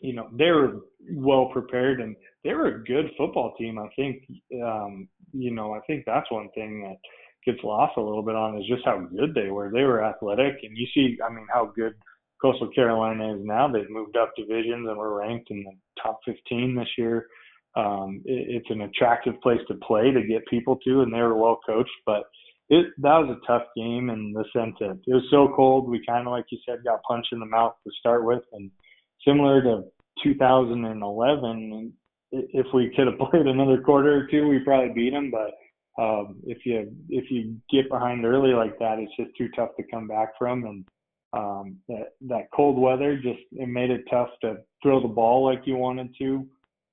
you know they were well prepared and they were a good football team. I think um, you know I think that's one thing that gets lost a little bit on is just how good they were. They were athletic, and you see, I mean, how good Coastal Carolina is now. They've moved up divisions and we're ranked in the top 15 this year. Um, it, it's an attractive place to play to get people to, and they were well coached. But it that was a tough game in the sense that it was so cold. We kind of, like you said, got punched in the mouth to start with, and similar to 2011, if we could have played another quarter or two, we probably beat them. But um, if you if you get behind early like that, it's just too tough to come back from. And um, that that cold weather just it made it tough to throw the ball like you wanted to.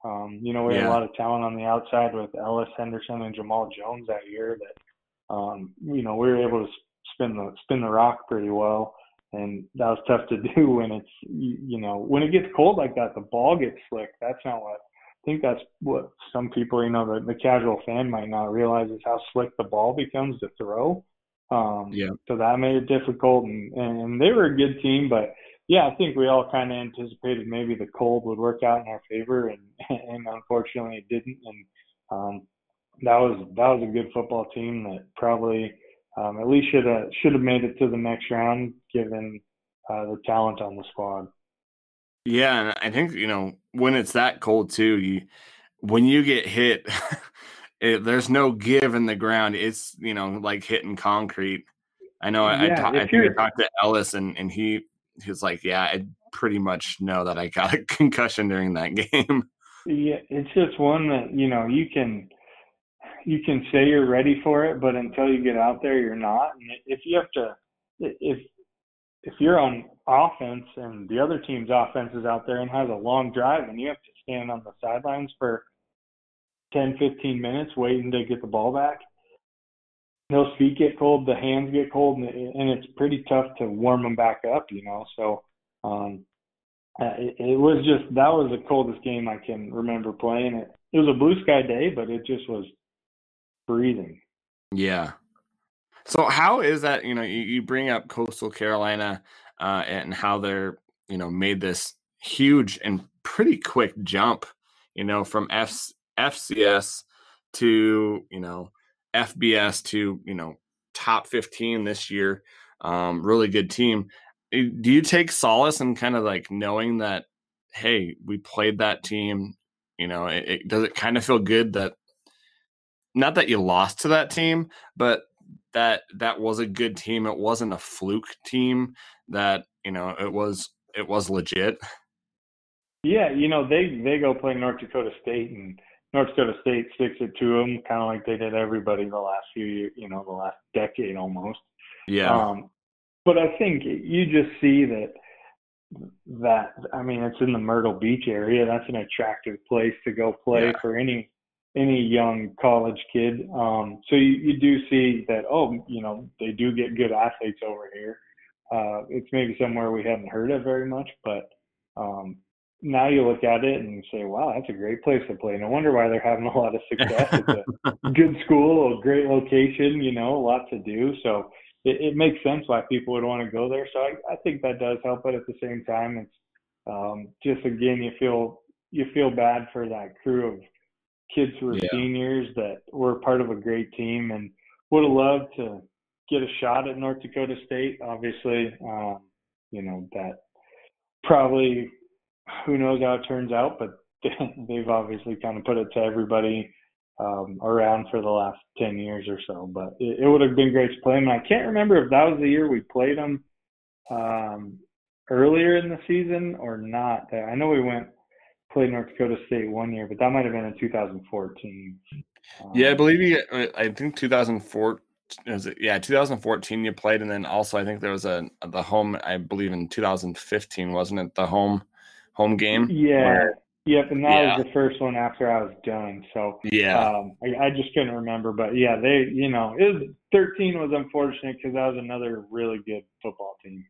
Um, you know, we yeah. had a lot of talent on the outside with Ellis Henderson and Jamaal Jones that year. That um, you know we were able to spin the spin the rock pretty well, and that was tough to do when it's you, you know when it gets cold like that. The ball gets slick. That's not what I think that's what some people, you know, the, the casual fan might not realize is how slick the ball becomes to throw. Um, yeah. So that made it difficult, and, and they were a good team, but yeah, I think we all kind of anticipated maybe the cold would work out in our favor, and and unfortunately it didn't. And um, that was that was a good football team that probably um, at least should have should have made it to the next round given uh, the talent on the squad. Yeah, and I think you know when it's that cold too. You when you get hit, it, there's no give in the ground. It's you know like hitting concrete. I know. Yeah, I, ta- I think I talked to Ellis, and and he he was like, "Yeah, I pretty much know that I got a concussion during that game." Yeah, it's just one that you know you can you can say you're ready for it, but until you get out there, you're not. And if you have to, if if you're on offense and the other team's offense is out there and has a long drive and you have to stand on the sidelines for 10, 15 minutes waiting to get the ball back, those feet get cold, the hands get cold, and, it's pretty tough to warm them back up, you know. So um, uh, it, it was just that was the coldest game I can remember playing. It it was a blue sky day, but it just was freezing. Yeah, so how is that? You know, you, you bring up Coastal Carolina uh, and how they're you know made this huge and pretty quick jump. You know, from F- FCS to you know FBS to you know top fifteen this year. Um, really good team. Do you take solace in kind of like knowing that, hey, we played that team? You know, it, it does it kind of feel good that not that you lost to that team, but that that was a good team. It wasn't a fluke team. That you know it was it was legit. Yeah, you know they they go play North Dakota State and North Dakota State sticks it to them, kind of like they did everybody the last few years, you know, the last decade almost. Yeah. Um, but I think you just see that that I mean it's in the Myrtle Beach area. That's an attractive place to go play yeah. for any any young college kid. Um, so you, you do see that, oh, you know, they do get good athletes over here. Uh, it's maybe somewhere we haven't heard of very much, but um, now you look at it and you say, wow, that's a great place to play. No wonder why they're having a lot of success. it's a good school, a great location, you know, a lot to do. So it, it makes sense why people would want to go there. So I, I think that does help, but at the same time, it's um, just again, you feel you feel bad for that crew of kids who are yeah. seniors that were part of a great team and would have loved to get a shot at North Dakota State. Obviously, um, you know that probably who knows how it turns out, but they've obviously kind of put it to everybody um, around for the last 10 years or so. But it, it, would have been great to play them. I can't remember if that was the year we played them um, earlier in the season or not. I know we went played North Dakota State one year, but that might have been in 2014. Um, yeah, I believe you. I think 2004. Is it, yeah, 2014 you played, and then also I think there was a the home. I believe in 2015, wasn't it the home home game? Yeah, Yep, and that yeah. was the first one after I was done. So yeah, um, I, I, just couldn't remember, but yeah, they, you know, it was 13 was unfortunate because that was another really good football team.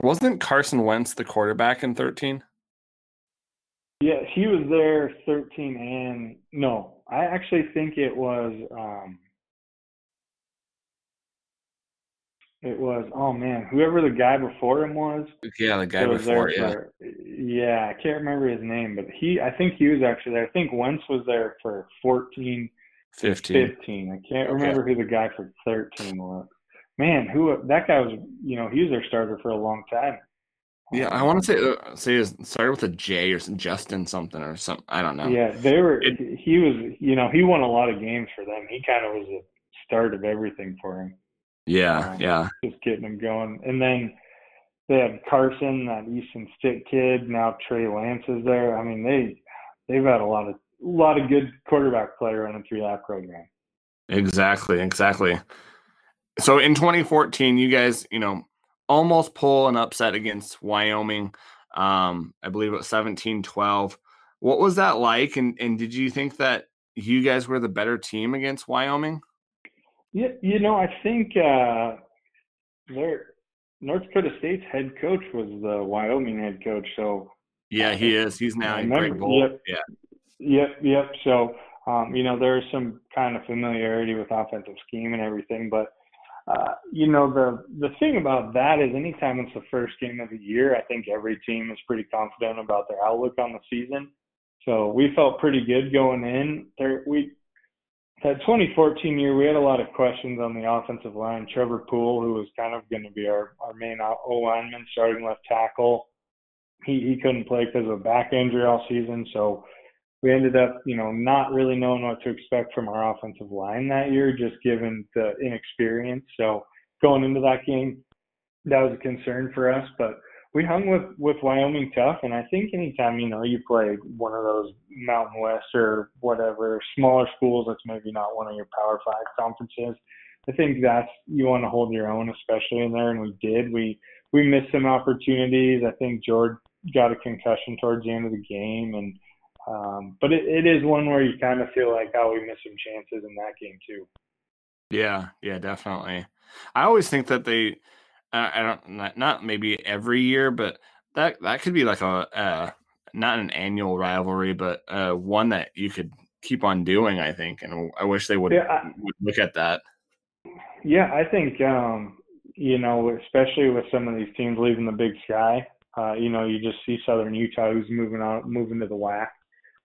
Wasn't Carson Wentz the quarterback in 13? Yeah, he was there 13 and no, I actually think it was um it was oh man, whoever the guy before him was. Yeah, the guy before, yeah. For, yeah, I can't remember his name, but he I think he was actually there. I think Wentz was there for 14 15. 15. I can't remember okay. who the guy for 13 was. Man, who that guy was, you know, he was their starter for a long time. Yeah, I want to say uh, say it started with a J or some Justin something or something. I don't know. Yeah, they were. It, he was. You know, he won a lot of games for them. He kind of was the start of everything for him. Yeah, um, yeah. Just getting him going, and then they had Carson, that Easton Stick kid. Now Trey Lance is there. I mean, they they've had a lot of a lot of good quarterback play running through that program. Exactly, exactly. So in 2014, you guys, you know, almost pull an upset against Wyoming. Um, I believe it was 17 12. What was that like? And, and did you think that you guys were the better team against Wyoming? Yeah, you know, I think uh, their North Dakota State's head coach was the Wyoming head coach. So yeah, he is. He's now in Craig Bohl. Yep, yeah. Yep, yep. So um, you know, there's some kind of familiarity with offensive scheme and everything, but uh, you know, the the thing about that is anytime it's the first game of the year, I think every team is pretty confident about their outlook on the season. So we felt pretty good going in. There, we that 2014 year, we had a lot of questions on the offensive line. Trevor Poole, who was kind of going to be our our main O lineman, starting left tackle, he he couldn't play because of a back injury all season. So we ended up, you know, not really knowing what to expect from our offensive line that year, just given the inexperience. So going into that game, that was a concern for us, but we hung with with Wyoming tough, and I think anytime you know you play one of those Mountain West or whatever smaller schools that's maybe not one of your Power Five conferences, I think that's you want to hold your own, especially in there, and we did. We we missed some opportunities. I think George got a concussion towards the end of the game, and um, but it, it is one where you kind of feel like, oh, we missed some chances in that game too. Yeah, yeah, definitely. I always think that they, uh, I don't, not, not, maybe every year, but that that could be like a, uh, not an annual rivalry, but uh, one that you could keep on doing. I think, and I wish they would, yeah, I, would look at that. Yeah, I think um, you know, especially with some of these teams leaving the Big Sky, uh, you know, you just see Southern Utah who's moving out, moving to the WAC.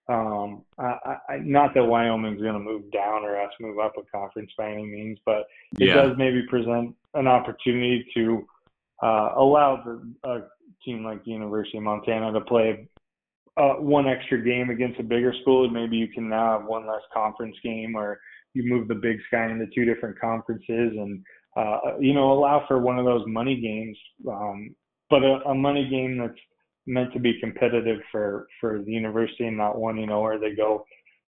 Um, I, I, not that Wyoming's going to move down or us move up a conference by any means, but it yeah. does maybe present an opportunity to uh, allow the, a team like the University of Montana to play uh, one extra game against a bigger school. And maybe you can now have one less conference game, or you move the Big Sky into two different conferences, and uh, you know allow for one of those money games, um, but a, a money game that's meant to be competitive for for the university and not one you know where they go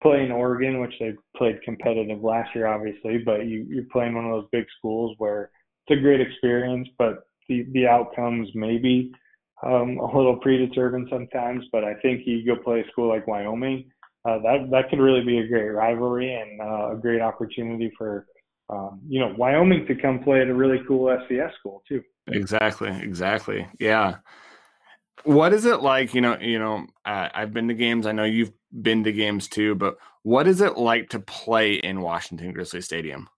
play in Oregon, which they played competitive last year, obviously, but you you're playing one of those big schools where it's a great experience, but the the outcomes maybe um, a little predetermined sometimes. But I think you go play a school like Wyoming, uh, that that could really be a great rivalry and uh, a great opportunity for um, you know Wyoming to come play at a really cool FCS school too. Exactly, exactly, yeah. What is it like? You know, you know, uh, I've been to games. I know you've been to games too, but what is it like to play in Washington Grizzly Stadium?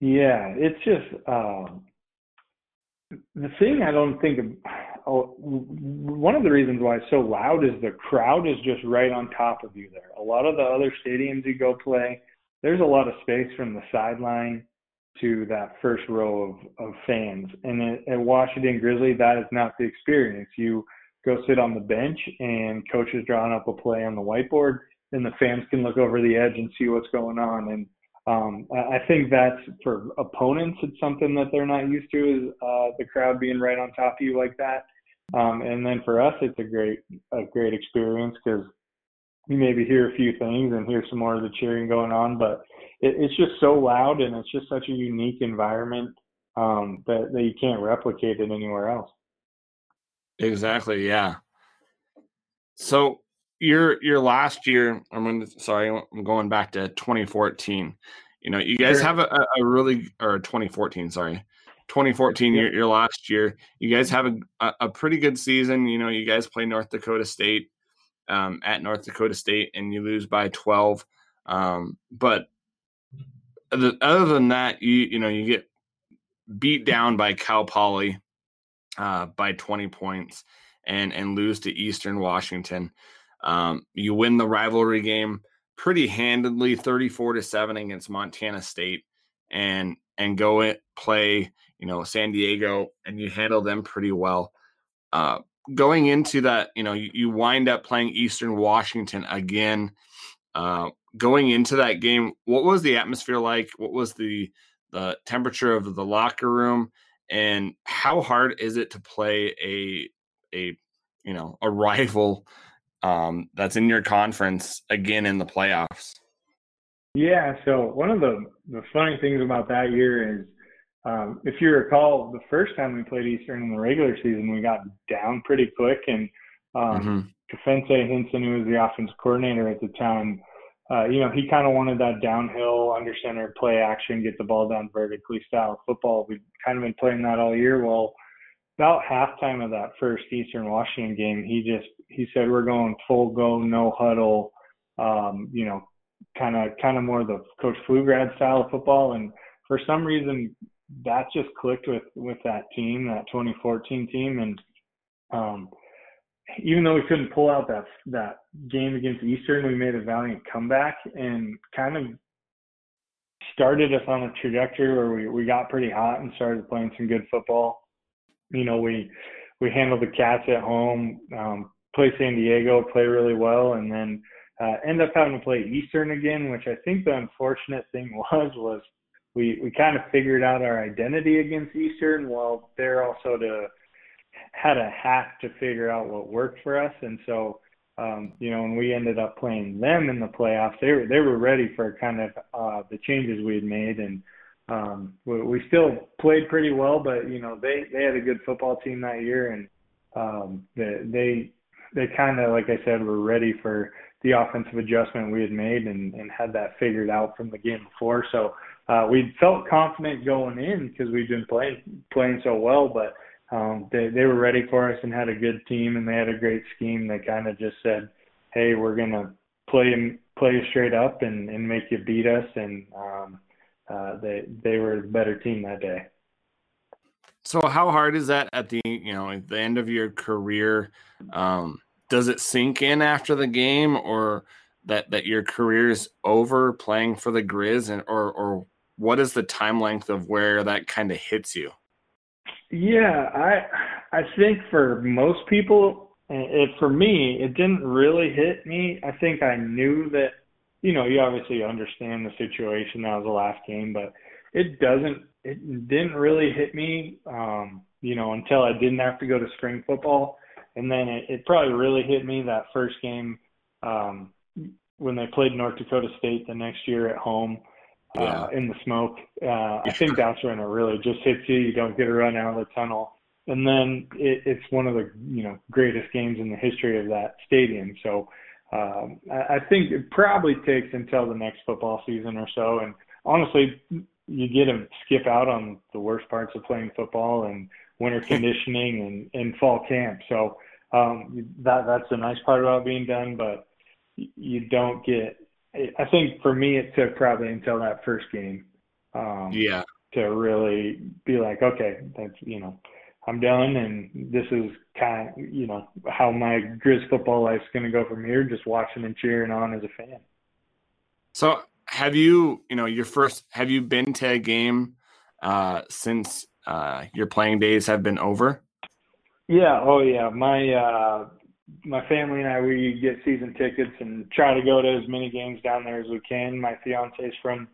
Yeah, it's just um, the thing. I don't think. Of, oh, one of the reasons why it's so loud is the crowd is just right on top of you. There, a lot of the other stadiums you go play, there's a lot of space from the sideline to that first row of, of fans. And at, Washington Grizzly, that is not the experience. You go sit on the bench and coach is drawing up a play on the whiteboard and the fans can look over the edge and see what's going on. And um, I think that's for opponents, it's something that they're not used to is uh, the crowd being right on top of you like that. Um, and then for us, it's a great, a great experience because you maybe hear a few things and hear some more of the cheering going on, but it, it's just so loud and it's just such a unique environment um, that, that you can't replicate it anywhere else. Exactly. Yeah. So your your last year, I'm going to sorry, I'm going back to 2014. You know, you guys have a, a, really or 2014, sorry. 2014, your, your last year, you guys have a, a pretty good season. You know, you guys play North Dakota State um, at North Dakota State and you lose by 12. Um, but the, other than that, you you know you get beat down by Cal Poly uh, by 20 points and and lose to Eastern Washington. Um, you win the rivalry game pretty handedly, 34 to seven against Montana State, and and go it, play you know San Diego, and you handle them pretty well. Uh, going into that, you know, you, you, wind up playing Eastern Washington again. Uh, going into that game, what was the atmosphere like? What was the the temperature of the locker room? And how hard is it to play a a you know a rival um, that's in your conference again in the playoffs? Yeah. So one of the the funny things about that year is um, if you recall, the first time we played Eastern in the regular season, we got down pretty quick, and um, mm-hmm. Hinson, who was the offense coordinator at the time, uh, you know, he kind of wanted that downhill, under center, play action, get the ball down vertically style football. We've kind of been playing that all year. Well, about halftime of that first Eastern Washington game, he just he said we're going full go, no huddle, um, you know, kind of kind of more the Coach Pflugrad style of football, and for some reason that just clicked with with that team, that 2014 team, and um, even though we couldn't pull out that that game against Eastern, we made a valiant comeback and kind of started us on a trajectory where we, we got pretty hot and started playing some good football. You know, we we handled the Cats at home, um, play San Diego, play really well, and then uh, end up having to play Eastern again, which I think the unfortunate thing was was we we kind of figured out our identity against Eastern. While they're also to had a hack to figure out what worked for us. And so um, you know when we ended up playing them in the playoffs they were they were ready for kind of uh, the changes we had made. And um, we, we still played pretty well but you know they they had a good football team that year. And um, they they they kind of like I said were ready for the offensive adjustment we had made and, and had that figured out from the game before. So uh, we felt confident going in because we've been playing playing so well, but um, they they were ready for us and had a good team and they had a great scheme. They kind of just said, "Hey, we're gonna play play straight up and and make you beat us." And um, uh, they they were the better team that day. So, how hard is that at the you know at the end of your career? Um, does it sink in after the game, or that that your career is over playing for the Grizz, and or or what is the time length of where that kind of hits you? Yeah, I I think for most people, it for me, it didn't really hit me. I think I knew that, you know, you obviously understand the situation. That was the last game, but it doesn't. It didn't really hit me, um, you know, until I didn't have to go to spring football, and then it, it probably really hit me that first game um, when they played North Dakota State the next year at home yeah. uh, in the smoke. Uh, I think that's when it really just hits you. You don't get a run out of the tunnel, and then it, it's one of the you know greatest games in the history of that stadium. So um, I, I think it probably takes until the next football season or so. And honestly, you get to skip out on the worst parts of playing football and winter conditioning and, and fall camp. So um, that that's the nice part about being done, but you don't get I think for me, it took probably until that first game. Um, yeah. To really be like, okay, that's you know, I'm done, and this is kind of you know how my Grizz football life's going to go from here. Just watching and cheering on as a fan. So, have you, you know, your first? Have you been to a game uh, since uh, your playing days have been over? Yeah. Oh, yeah. My uh, my family and I we get season tickets and try to go to as many games down there as we can. My fiance's from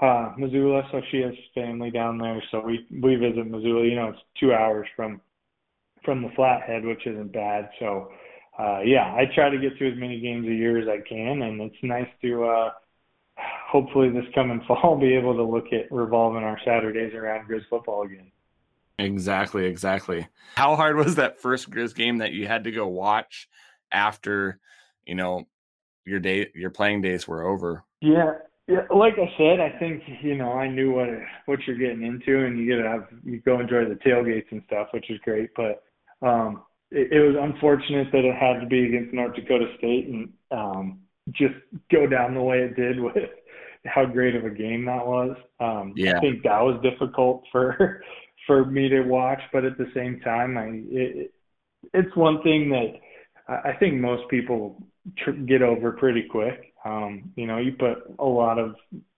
uh Missoula, so she has family down there. So we we visit Missoula. You know, it's two hours from from the Flathead, which isn't bad. So uh yeah, I try to get to as many games a year as I can, and it's nice to uh hopefully this coming fall be able to look at revolving our Saturdays around Grizz football again. Exactly, exactly. How hard was that first Grizz game that you had to go watch after, you know, your day, your playing days were over. Yeah, yeah. Like I said, I think you know I knew what what you're getting into, and you get to have you go enjoy the tailgates and stuff, which is great. But um, it, it was unfortunate that it had to be against North Dakota State, and um, just go down the way it did with how great of a game that was. Um, yeah. I think that was difficult for for me to watch, but at the same time, I it, it's one thing that I think most people tr- get over pretty quick. Um, you know, you put a lot of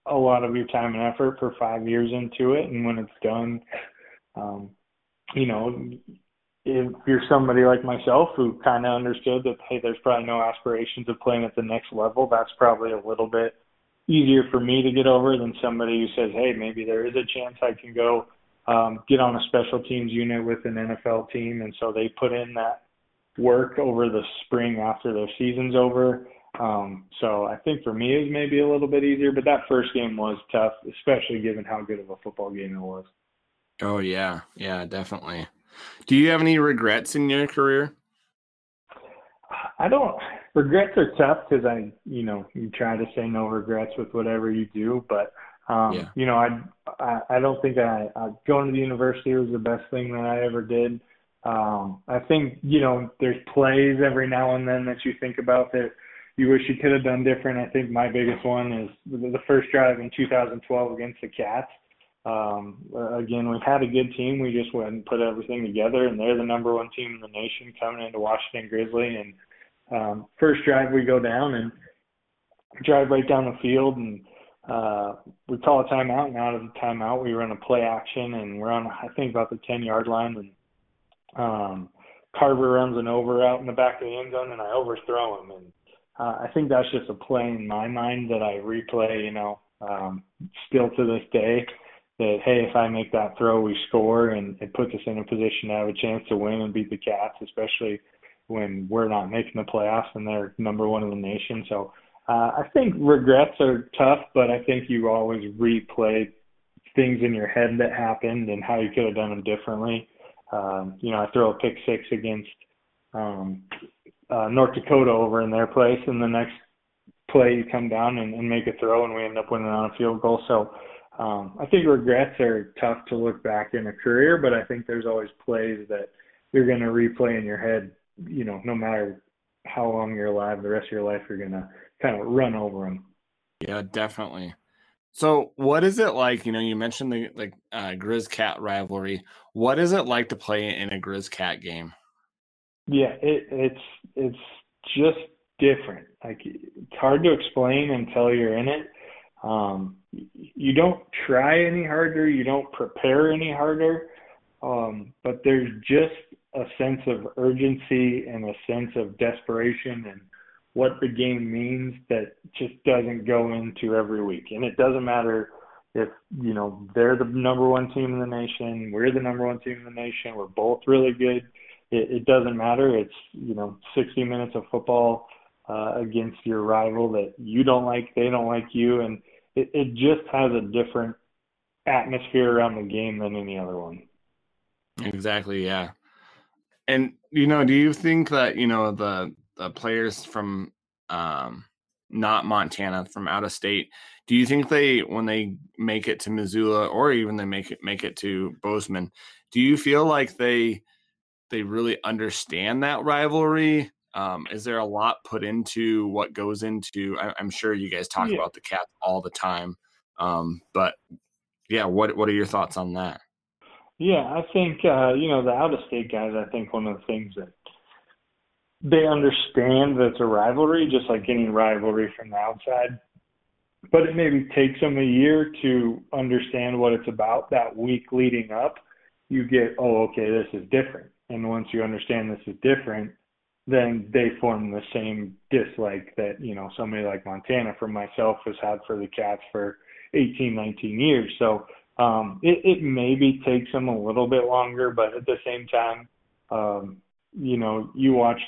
a lot of your time and effort for five years into it, and when it's done, um, you know, if you're somebody like myself who kind of understood that hey, there's probably no aspirations of playing at the next level, that's probably a little bit easier for me to get over than somebody who says, hey, maybe there is a chance I can go um, get on a special teams unit with an NFL team, and so they put in that work over the spring after their season's over. Um, so I think for me it was maybe a little bit easier, but that first game was tough, especially given how good of a football game it was. Oh yeah, yeah, definitely. Do you have any regrets in your career? I don't. Regrets are tough because I, you know, you try to say no regrets with whatever you do, but um, yeah. you know, I, I I don't think I, I going to the university was the best thing that I ever did. Um, I think you know there's plays every now and then that you think about that you wish you could have done different. I think my biggest one is the first drive in 2012 against the Cats. Um, again, we had a good team. We just went and put everything together, and they're the number one team in the nation coming into Washington Grizzly. And um, first drive, we go down and drive right down the field, and uh, we call a timeout. And out of the timeout, we run a play action, and we're on I think about the 10 yard line, and um, Carver runs an over out in the back of the end zone, and I overthrow him. And uh, I think that's just a play in my mind that I replay, you know, um, still to this day that hey, if I make that throw, we score, and it puts us in a position to have a chance to win and beat the Cats, especially when we're not making the playoffs and they're number one in the nation. So uh, I think regrets are tough, but I think you always replay things in your head that happened and how you could have done them differently. Um, you know, I throw a pick six against um, uh, North Dakota over in their place, and the next play you come down and, and make a throw, and we end up winning on a field goal. So um, I think regrets are tough to look back in a career, but I think there's always plays that you're going to replay in your head. You know, no matter how long you're alive, the rest of your life, you're going to kind of run over them. Yeah, definitely. So, what is it like? You know, you mentioned the like uh, Grizz Cat rivalry. What is it like to play in a Grizz Cat game? Yeah, it, it's it's just different. Like it's hard to explain until you're in it. Um, you don't try any harder, you don't prepare any harder, um, but there's just a sense of urgency and a sense of desperation and what the game means that just doesn't go into every week. And it doesn't matter if, you know, they're the number one team in the nation, we're the number one team in the nation, we're both really good. It, it doesn't matter. It's, you know, 60 minutes of football uh, against your rival that you don't like, they don't like you. And it, it just has a different atmosphere around the game than any other one. Exactly. Yeah. And you know, do you think that you know the the players from um, not Montana from out of state? Do you think they when they make it to Missoula or even they make it make it to Bozeman, do you feel like they they really understand that rivalry? Um, is there a lot put into what goes into? I, am sure you guys talk yeah. about the Cats all the time, um, but yeah, what what are your thoughts on that? Yeah, I think uh, you know the out of state guys. I think one of the things that they understand that it's a rivalry, just like any rivalry from the outside. But it maybe takes them a year to understand what it's about. That week leading up, you get, oh, okay, this is different. And once you understand this is different, then they form the same dislike that you know somebody like Montana for myself has had for the Cats for 18, 19 years. So um, it, it maybe takes them a little bit longer, but at the same time, um, you know, you watch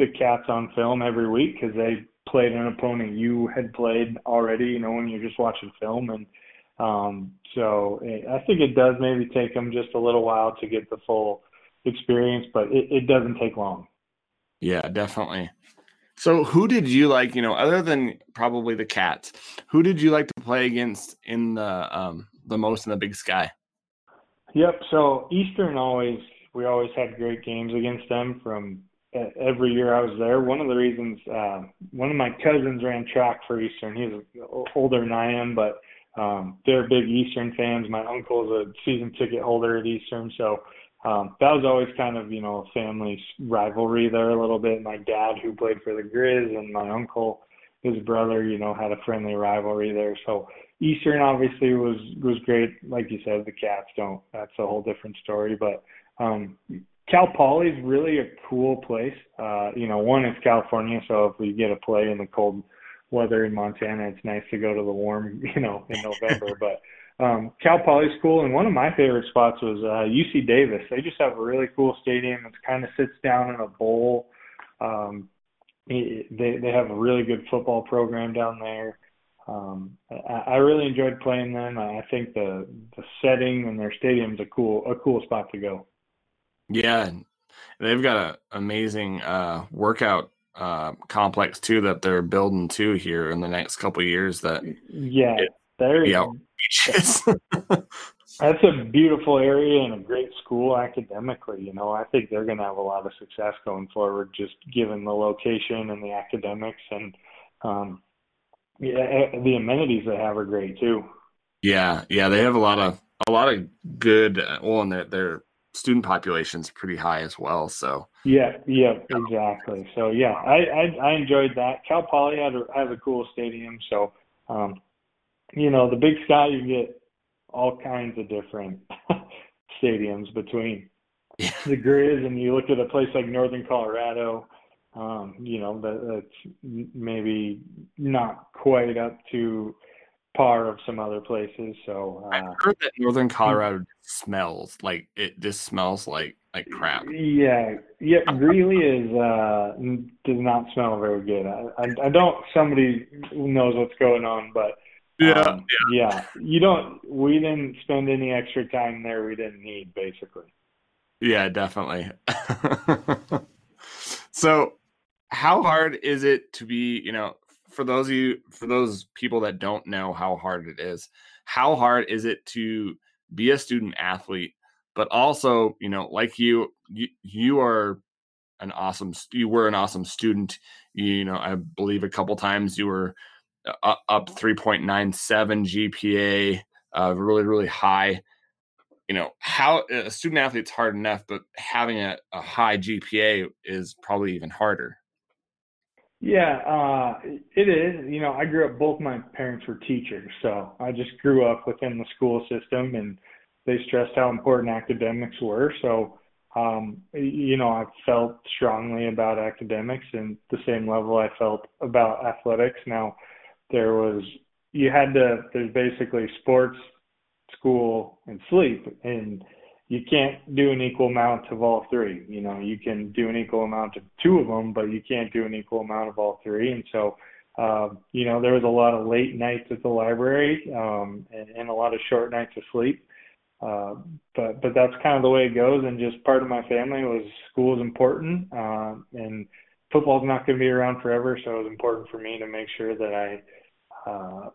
the Cats on film every week because they played an opponent you had played already. You know, when you're just watching film, and um, so it, I think it does maybe take them just a little while to get the full experience, but it, it doesn't take long. Yeah, definitely. So, who did you like? You know, other than probably the Cats, who did you like to play against in the um, the most in the Big Sky? Yep. So Eastern always we always had great games against them from every year I was there. One of the reasons uh, one of my cousins ran track for Eastern. He's older than I am, but um, they're big Eastern fans. My uncle's a season ticket holder at Eastern, so um, that was always kind of you know a family rivalry there a little bit. My dad, who played for the Grizz, and my uncle, his brother, you know, had a friendly rivalry there. So Eastern obviously was was great. Like you said, the Cats don't. That's a whole different story. But um, Cal Poly is really a cool place. Uh, you know, one it's California, so if we get a play in the cold weather in Montana, it's nice to go to the warm, you know, in November. but um, Cal Poly School, and one of my favorite spots was uh, UC Davis. They just have a really cool stadium. It kind of sits down in a bowl. Um, they they have a really good football program down there. Um, I, I really enjoyed playing them. I think the the setting and their stadium's a cool a cool spot to go. Yeah, they've got an amazing uh, workout uh, complex too that they're building too here in the next couple years. That yeah, it, there yeah, That's a beautiful area and a great school academically. You know, I think they're going to have a lot of success going forward, just given the location and the academics and um, yeah, eh, the amenities they have are great too. Yeah, yeah, they have a lot of a lot of good. Uh, well, and their their student population is pretty high as well. So yeah, yeah, exactly. So yeah, I I, I enjoyed that. Cal Poly had a, has a cool stadium, so um, you know, the Big Sky, you get all kinds of different stadiums between yeah. the Grizz, and you look at a place like Northern Colorado. Um, you know, that, that's maybe not quite up to par of some other places. So uh, I've heard that Northern Colorado smells like it just smells like like crap. Yeah, yeah, really is uh does not smell very good. I, I, I don't. Somebody knows what's going on, but yeah, um, yeah, yeah. You don't. We didn't spend any extra time there. We didn't need basically. Yeah, definitely. so, how hard is it to be? You know, for those of you, for those people that don't know how hard it is, how hard is it to be a student athlete, but also, you know, like you, you, you are an awesome, you were an awesome student. You know, I believe a couple times you were uh, up 3.97 GPA, uh, really, really high. You know, how a student athlete's hard enough, but having a, a high GPA is probably even harder. Yeah, uh, it is. You know, I grew up, both my parents were teachers, so I just grew up within the school system and they stressed how important academics were. So, um, you know, I felt strongly about academics and the same level I felt about athletics. Now, there was, you had to, there's basically sports, school, and sleep. And, you can't do an equal amount of all three. You know, you can do an equal amount of two of them, but you can't do an equal amount of all three. And so, uh, you know, there was a lot of late nights at the library um, and, and a lot of short nights of sleep. Uh, but but that's kind of the way it goes. And just part of my family was school is important, uh, and football's not going to be around forever. So it was important for me to make sure that I uh,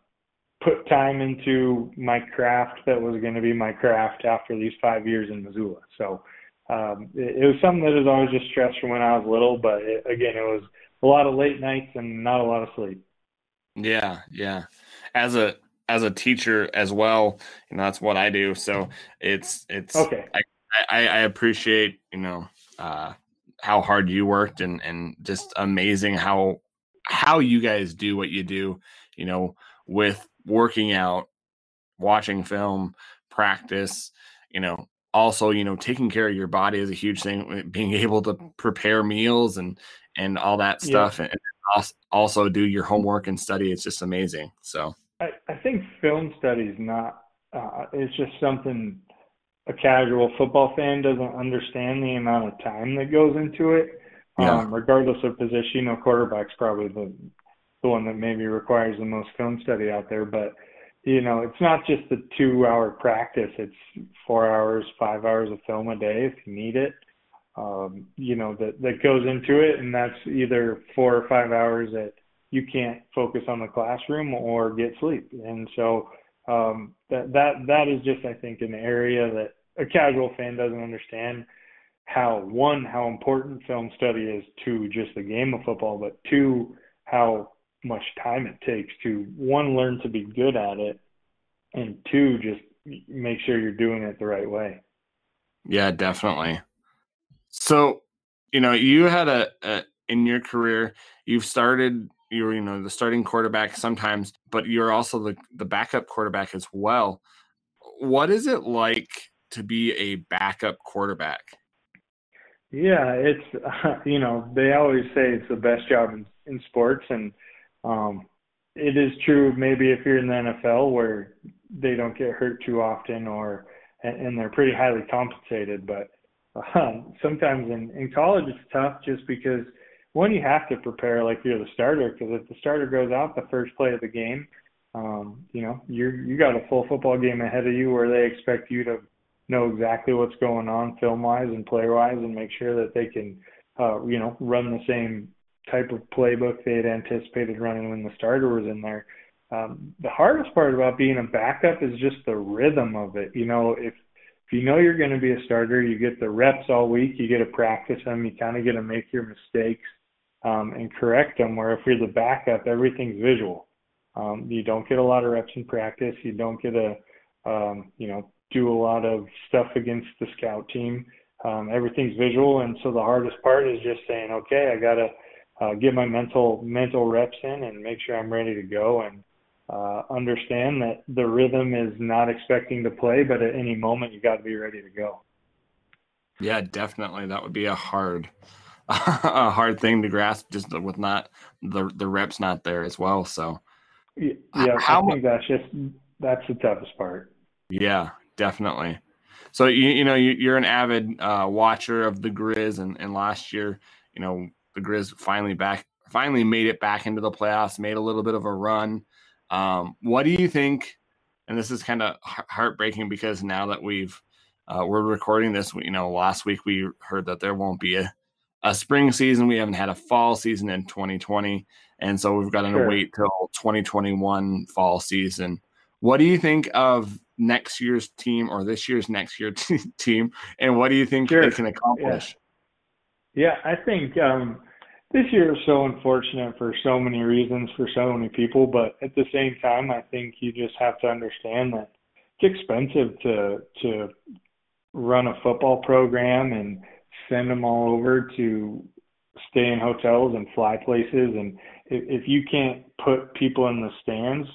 put time into my craft that was going to be my craft after these five years in Missoula. So um, it, it was something that was always just stressed from when I was little, but it, again, it was a lot of late nights and not a lot of sleep. Yeah, yeah. As a as a teacher as well, you know that's what I do. So it's it's okay. I I, I appreciate you know uh, how hard you worked and and just amazing how how you guys do what you do. You know with working out, watching film, practice, you know, also, you know, taking care of your body is a huge thing. Being able to prepare meals and and all that stuff, yeah. and also do your homework and study. It's just amazing. So I, I think film study is not. Uh, it's just something a casual football fan doesn't understand the amount of time that goes into it. Yeah. Um, regardless of position, you know, quarterback's probably the the one that maybe requires the most film study out there. But you know, it's not just the two hour practice. It's four hours, five hours of film a day if you need it. um, you know that that goes into it, and that's either four or five hours that you can't focus on the classroom or get sleep. And so um, that that that is just I think an area that a casual fan doesn't understand how one how important film study is to just the game of football, but two how much time it takes to one learn to be good at it, and two just make sure you're doing it the right way. Yeah, definitely. So, you know, you had a, a in your career, you've started you're you know the starting quarterback sometimes, but you're also the the backup quarterback as well. What is it like to be a backup quarterback? Yeah, it's uh, you know they always say it's the best job in, in sports, and um, it is true. Maybe if you're in the NFL where they don't get hurt too often, or and, they're pretty highly compensated, but uh, sometimes in in college it's tough just because one you have to prepare like you're the starter because if the starter goes out the first play of the game, um, you know you're you got a full football game ahead of you where they expect you to know exactly what's going on film wise and player wise and make sure that they can uh, you know run the same type of playbook they had anticipated running when the starter was in there. Um, the hardest part about being a backup is just the rhythm of it. You know, if if you know you're going to be a starter, you get the reps all week, you get to practice them, you kind of get to make your mistakes um, and correct them. Where if you're the backup, everything's visual. Um, you don't get a lot of reps in practice. You don't get a, um, you know, do a lot of stuff against the scout team. Um, everything's visual, and so the hardest part is just saying, okay, I gotta uh, get my mental mental reps in and make sure I'm ready to go and uh, understand that the rhythm is not expecting to play, but at any moment you got to be ready to go. Yeah, definitely. That would be a hard, a hard thing to grasp, just with not the the reps not there as well. So, yeah, how, I think that's just that's the toughest part. Yeah, definitely. So you you know you, are an avid uh, watcher of the Grizz, and, and last year, you know, the Grizz finally back finally made it back into the playoffs, made a little bit of a run. Um, what do you think? And this is kind of heartbreaking because now that we've uh, we're recording this, you know, last week we heard that there won't be a, a spring season. We haven't had a fall season in 2020, and so we've got to sure. wait till 2021 fall season. What do you think of next year's team or this year's next year t- team, and what do you think sure. they can accomplish? Yeah, yeah I think um, this year is so unfortunate for so many reasons for so many people, but at the same time, I think you just have to understand that it's expensive to to run a football program and send them all over to stay in hotels and fly places. And if, if you can't put people in the stands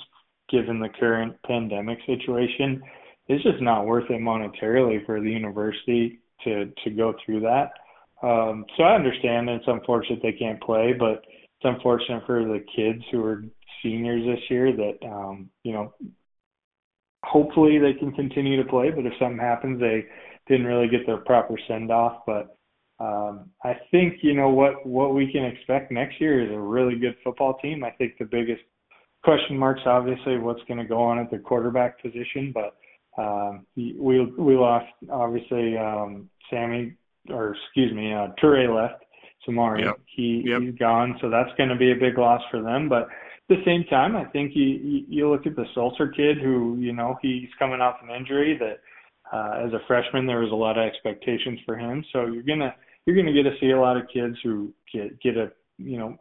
given the current pandemic situation it's just not worth it monetarily for the university to to go through that um, so I understand it's unfortunate they can't play, but it's unfortunate for the kids who are seniors this year that um, you know hopefully they can continue to play, but if something happens they didn't really get their proper send off. But um, I think you know what what we can expect next year is a really good football team. I think the biggest question marks obviously what's going to go on at the quarterback position, but um, we we lost obviously um, Sammy or excuse me, uh, Toure left. Samori, yep. he yep. he's gone, so that's going to be a big loss for them. But at the same time, I think you you, you look at the Sulser kid, who you know he's coming off an injury that uh, as a freshman there was a lot of expectations for him. So you're gonna you're gonna get to see a lot of kids who get get a you know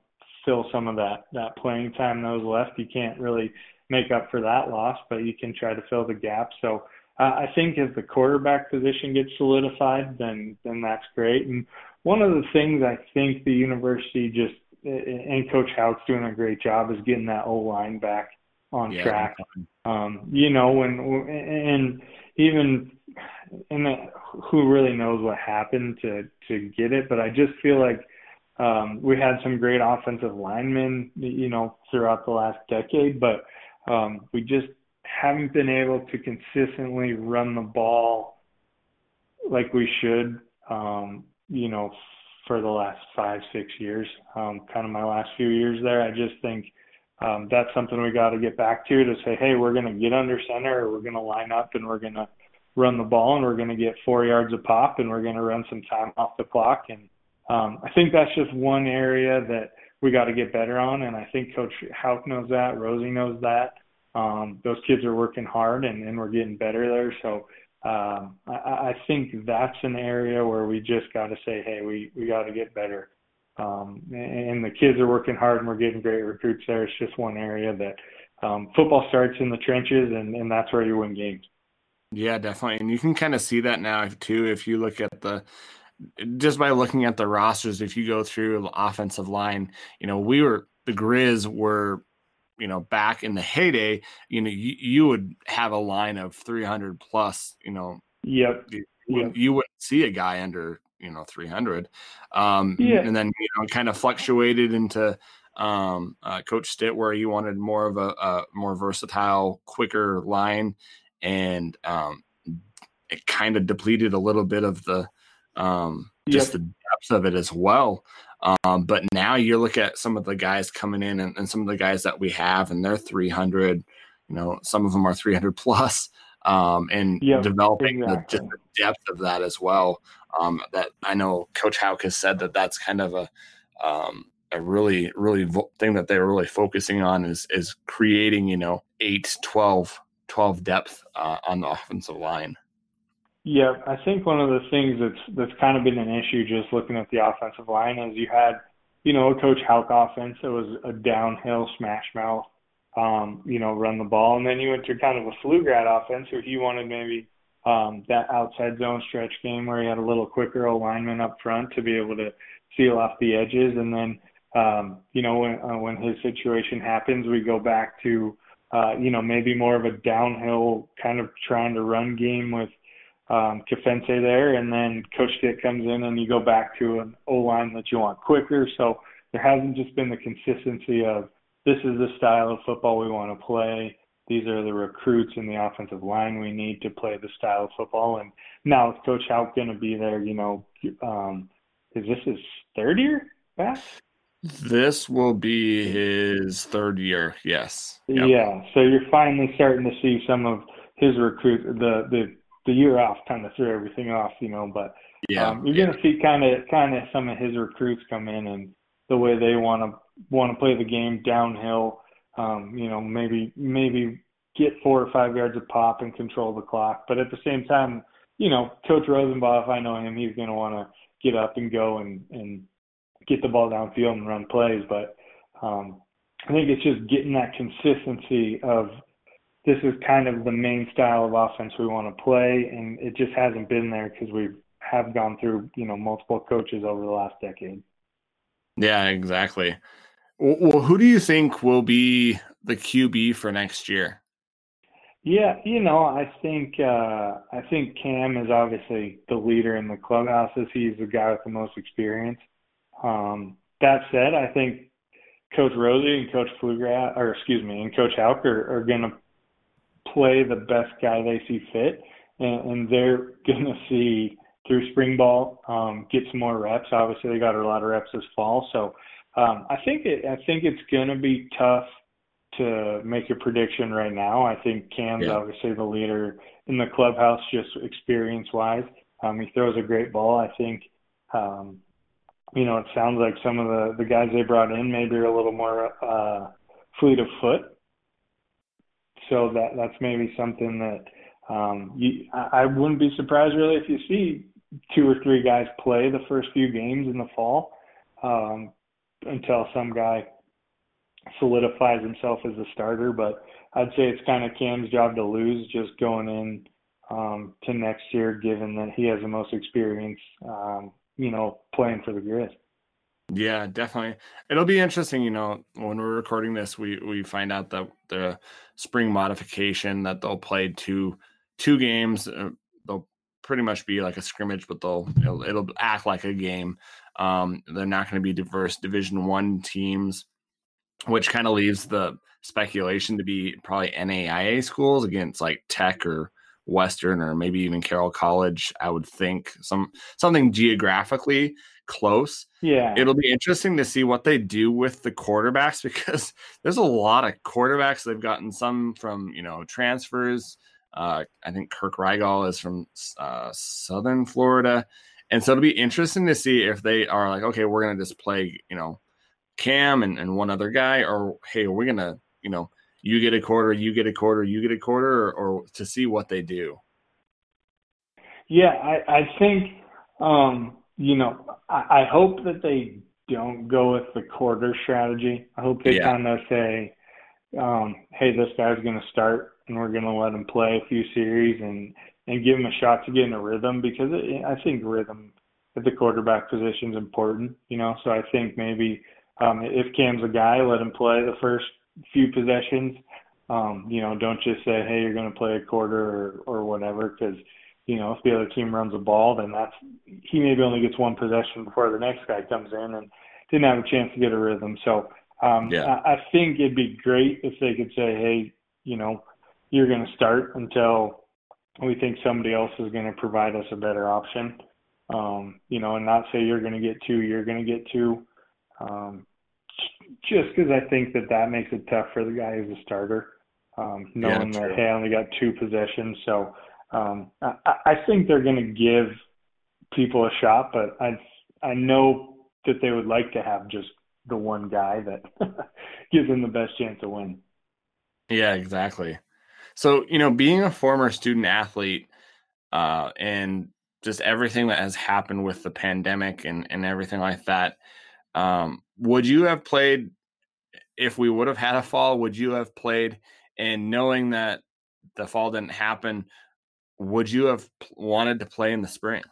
fill some of that that playing time that was left. You can't really make up for that loss, but you can try to fill the gap. So uh, I think if the quarterback position gets solidified, then then that's great. And one of the things I think the university just and Coach Hauck's doing a great job is getting that O line back on yeah, track. Um, you know, when and even and who really knows what happened to to get it, but I just feel like um, we had some great offensive linemen, you know, throughout the last decade, but um, we just haven't been able to consistently run the ball like we should, um, you know, for the last five, six years, um, kind of my last few years there. I just think um, that's something we got to get back to to say, hey, we're going to get under center, or we're going to line up and we're going to run the ball and we're going to get four yards of pop and we're going to run some time off the clock. And um, I think that's just one area that we got to get better on. And I think Coach Hauck knows that. Rosie knows that. Um, those kids are working hard and, and we're getting better there. So um, I, I think that's an area where we just got to say, hey, we, we got to get better. Um, and the kids are working hard and we're getting great recruits there. It's just one area that um, football starts in the trenches and, and that's where you win games. Yeah, definitely. And you can kind of see that now too if you look at the just by looking at the rosters, if you go through the offensive line, you know, we were the Grizz were, you know, back in the heyday, you know, you, you would have a line of 300 plus, you know. Yep. You, yep. you wouldn't see a guy under, you know, 300. Um, yeah. And then, you know, kind of fluctuated into um, uh, Coach Stitt where he wanted more of a, a more versatile, quicker line. And um, it kind of depleted a little bit of the, um, just the depth of it as well. Um, but now you look at some of the guys coming in and, and, some of the guys that we have, and they're 300. You know, some of them are 300 plus, um, and yep, developing exactly. the, just the depth of that as well. Um, that I know Coach Hauck has said that that's kind of a um, a really really vo- thing that they're really focusing on is is creating you know 8 12 12 depth uh, on the offensive line yeah, I think one of the things that's that's kind of been an issue just looking at the offensive line is you had, you know, Coach Hauck offense that was a downhill smash mouth, um, you know, run the ball, and then you went to kind of a Pflugrad offense if you wanted maybe um, that outside zone stretch game where you had a little quicker alignment up front to be able to seal off the edges, and then um, you know when uh, when his situation happens, we go back to uh, you know maybe more of a downhill kind of trying to run game with um, Kafense there, and then Coach Stitt comes in, and you go back to an O line that you want quicker. So there hasn't just been the consistency of this is the style of football we want to play. These are the recruits in the offensive line we need to play the style of football. And now is Coach Hauck going to be there? You know, um, is this his third year back? This will be his third year. Yes. Yep. Yeah. So you're finally starting to see some of his recruit the the the year off kind of threw everything off, you know. But yeah, um, you're yeah. to see kind of kind of some of his recruits come in and the way they want to want to play the game downhill. Um, you know, maybe maybe get four or five yards of pop and control the clock, but at the same time, you know, Coach Rosenbach, if I know him, he's going to want to get up and go and and get the ball downfield and run plays. But um, I think it's just getting that consistency of this is kind of the main style of offense we want to play, and it just hasn't been there because we have gone through you know multiple coaches over the last decade. Yeah, exactly. Well, who do you think will be the QB for next year? Yeah, you know, I think uh, I think Cam is obviously the leader in the clubhouses. He's the guy with the most experience. Um, that said, I think Coach Rosie and Coach Pflugrad, or excuse me, and Coach Hauck are, are going to play the best guy they see fit, and, and they're going to see through spring ball um, get some more reps. Obviously, they got a lot of reps this fall, so um, I think it. I think it's going to be tough to make a prediction right now. I think Cam's Yeah. obviously the leader in the clubhouse, just experience wise. Um, he throws a great ball. I think. Um, you know, it sounds like some of the the guys they brought in maybe are a little more uh, fleet of foot so that that's maybe something that um, you, I, I wouldn't be surprised really if you see two or three guys play the first few games in the fall um, until some guy solidifies himself as a starter. But I'd say it's kind of Cam's job to lose just going in um, to next year, given that he has the most experience, um, you know, playing for the Grizz. Yeah, definitely. It'll be interesting, you know, when we're recording this, we we find out that the spring modification that they'll play two two games. Uh, they'll pretty much be like a scrimmage, but they'll it'll, it'll act like a game. Um, they're not going to be diverse Division One teams, which kind of leaves the speculation to be probably NAIA schools against like Tech or Western or maybe even Carroll College. I would think some something geographically close. Yeah. It'll be interesting to see what they do with the quarterbacks because there's a lot of quarterbacks. They've gotten some from, you know, transfers. Uh, I think Kirk Rigall is from uh, Southern Florida. And so it'll be interesting to see if they are like, okay, we're going to just play, you know, Cam and, and one other guy, or hey, we're going to, you know, you get a quarter, you get a quarter, you get a quarter, or, or to see what they do. Yeah, I, I think, um, you know, I, I hope that they don't go with the quarter strategy. I hope they yeah. kind of say, um, hey, this guy's going to start and we're going to let him play a few series and, and give him a shot to get in a rhythm because it, I think rhythm at the quarterback position is important, you know. So I think maybe um, if Cam's a guy, let him play the first few possessions. Um, you know, don't just say, hey, you're going to play a quarter or, or whatever because – you know, if the other team runs a ball, then that's he maybe only gets one possession before the next guy comes in and didn't have a chance to get a rhythm. So um, yeah. I, I think it'd be great if they could say, hey, you know, you're going to start until we think somebody else is going to provide us a better option. Um, you know, and not say you're going to get two, you're going to get two. Um, just because I think that that makes it tough for the guy who's a starter, um, knowing yeah, that hey, I only got two possessions. So um, I, I think they're going to give people a shot, but I I know that they would like to have just the one guy that gives them the best chance to win. Yeah, exactly. So you know, being a former student athlete, uh, and just everything that has happened with the pandemic and and everything like that, um, would you have played if we would have had a fall? Would you have played? And knowing that the fall didn't happen, would you have wanted to play in the spring?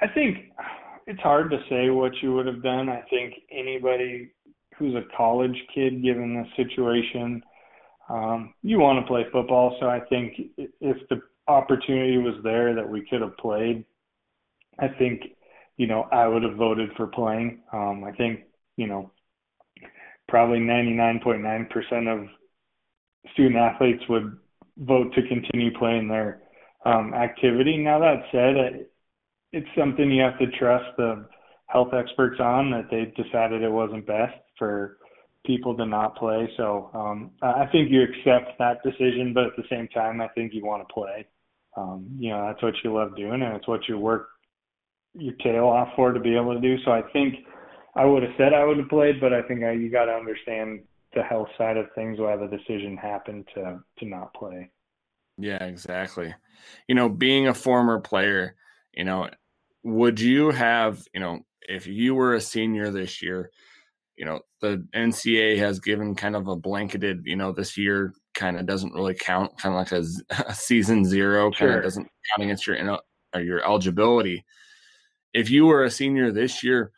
I think it's hard to say what you would have done. I think anybody who's a college kid, given the situation, um, you want to play football. So I think if the opportunity was there that we could have played, I think, you know, I would have voted for playing. Um, I think, you know, probably 99.9% of student athletes would vote to continue playing their um, activity. Now that said, it's something you have to trust the health experts on that they decided it wasn't best for people to not play. So um, I think you accept that decision, but at the same time, I think you want to play. Um, you know, that's what you love doing, and it's what you work your tail off for to be able to do. So I think I would have said I would have played, but I think I, you got to understand the health side of things why the decision happened to to not play. Yeah, exactly. You know, being a former player, you know, would you have, you know, if you were a senior this year, you know, the NCAA has given kind of a blanketed, you know, this year kind of doesn't really count, kind of like a, a season zero, kind of doesn't count against your your eligibility. If you were a senior this year,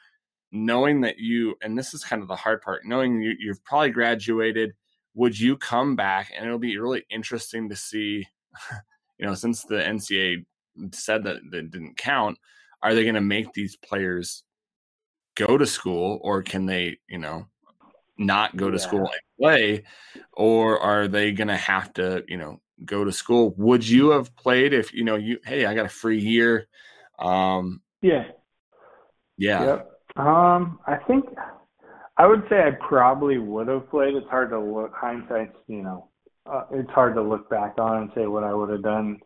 knowing that you and this is kind of the hard part knowing you, you've probably graduated would you come back? And it'll be really interesting to see you know since the ncaa said that that didn't count are they going to make these players go to school or can they you know not go to yeah. school and play? Or are they going to have to you know go to school? Would you have played if you know you hey i got a free year um yeah. Yeah. Yep. Um, I think I would say I probably would have played. It's hard to look hindsight's, you know, uh, it's hard to look back on and say what I would have done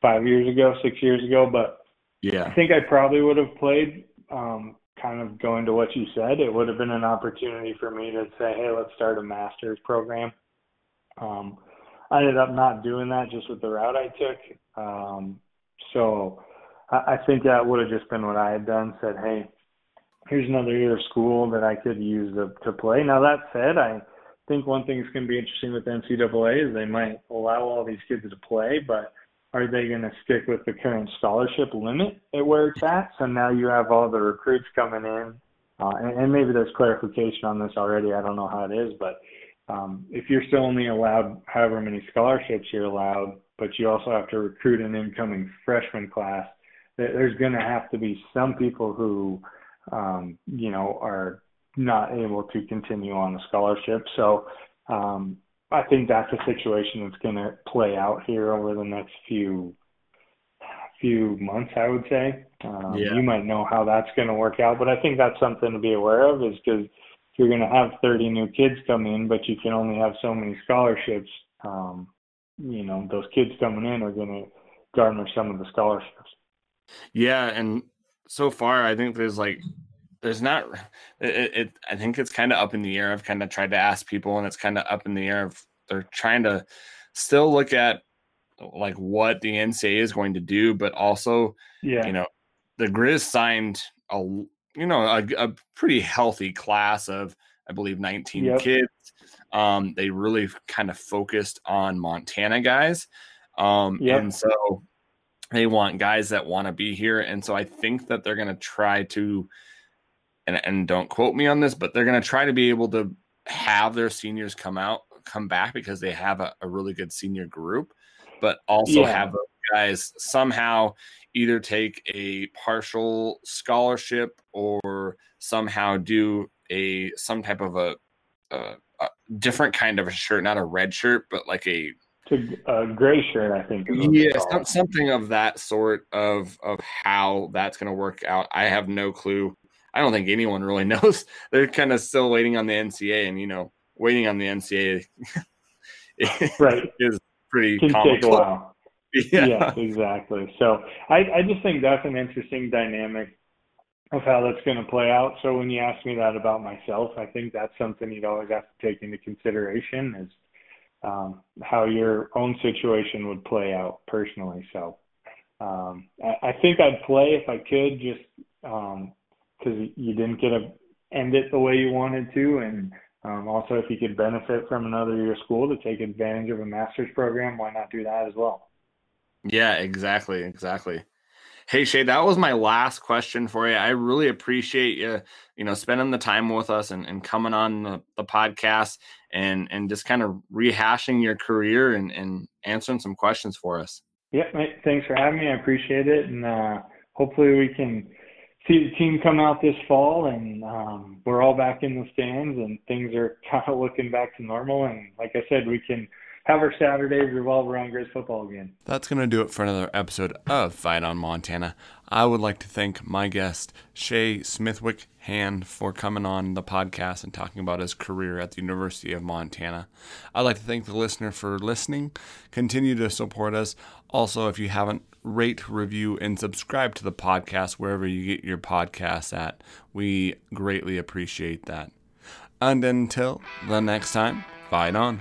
five years ago, six years ago. But yeah, I think I probably would have played. Um, kind of going to what you said, it would have been an opportunity for me to say, hey, let's start a master's program. Um, I ended up not doing that just with the route I took. Um, so I, I think that would have just been what I had done. Said, hey, here's another year of school that I could use to, to play. Now that said, I think one thing that's going to be interesting with NCAA is they might allow all these kids to play, but are they going to stick with the current scholarship limit at where it's at? So now you have all the recruits coming in, uh, and, and maybe there's clarification on this already. I don't know how it is, but um, if you're still only allowed however many scholarships you're allowed, but you also have to recruit an incoming freshman class, there's going to have to be some people who um, you know, are not able to continue on the scholarship. So um, I think that's a situation that's going to play out here over the next few few months. I would say um, yeah. you might know how that's going to work out, but I think that's something to be aware of. Is because you're going to have 30 new kids come in, but you can only have so many scholarships. Um, you know those kids coming in are going to garner some of the scholarships. Yeah, and so far I think there's like there's not it, it I think it's kind of up in the air. I've kind of tried to ask people and it's kind of up in the air of they're trying to still look at like what the NCAA is going to do, but also yeah, you know, the Grizz signed a you know a, a pretty healthy class of I believe 19 yep. kids. Um, they really kind of focused on Montana guys. Um, yep. and so they want guys that want to be here. And so I think that they're going to try to, and, and don't quote me on this, but they're going to try to be able to have their seniors come out, come back because they have a, a really good senior group, but also yeah. have guys somehow either take a partial scholarship or somehow do a some type of a, a, a different kind of a shirt, not a red shirt, but like a a, gray shirt, I think. Yeah, some, something of that sort of of how that's going to work out. I have no clue. I don't think anyone really knows. They're kind of still waiting on the NCA, and you know, waiting on the NCA right is pretty can comical. take a while. Yeah. yeah, exactly. So I, I just think that's an interesting dynamic of how that's going to play out. So when you ask me that about myself, I think that's something you'd always have to take into consideration is um, how your own situation would play out personally. So um, I, I think I'd play if I could, just because um, you didn't get to end it the way you wanted to, and um, also if you could benefit from another year of school to take advantage of a master's program, why not do that as well? Yeah, exactly, exactly. Hey Shay, that was my last question for you. I really appreciate you, you know, spending the time with us and, and coming on the, the podcast and and just kind of rehashing your career and, and answering some questions for us. Yeah, mate, thanks for having me. I appreciate it, and uh, hopefully we can see the team come out this fall, and um, we're all back in the stands, and things are kind of looking back to normal. And like I said, we can have our Saturdays revolve around Grizz football again. That's going to do it for another episode of Fight on Montana. I would like to thank my guest, Shay Smithwick Hand, for coming on the podcast and talking about his career at the University of Montana. I'd like to thank the listener for listening. Continue to support us. Also, if you haven't, rate, review, and subscribe to the podcast wherever you get your podcasts at. We greatly appreciate that. And until the next time, fight on.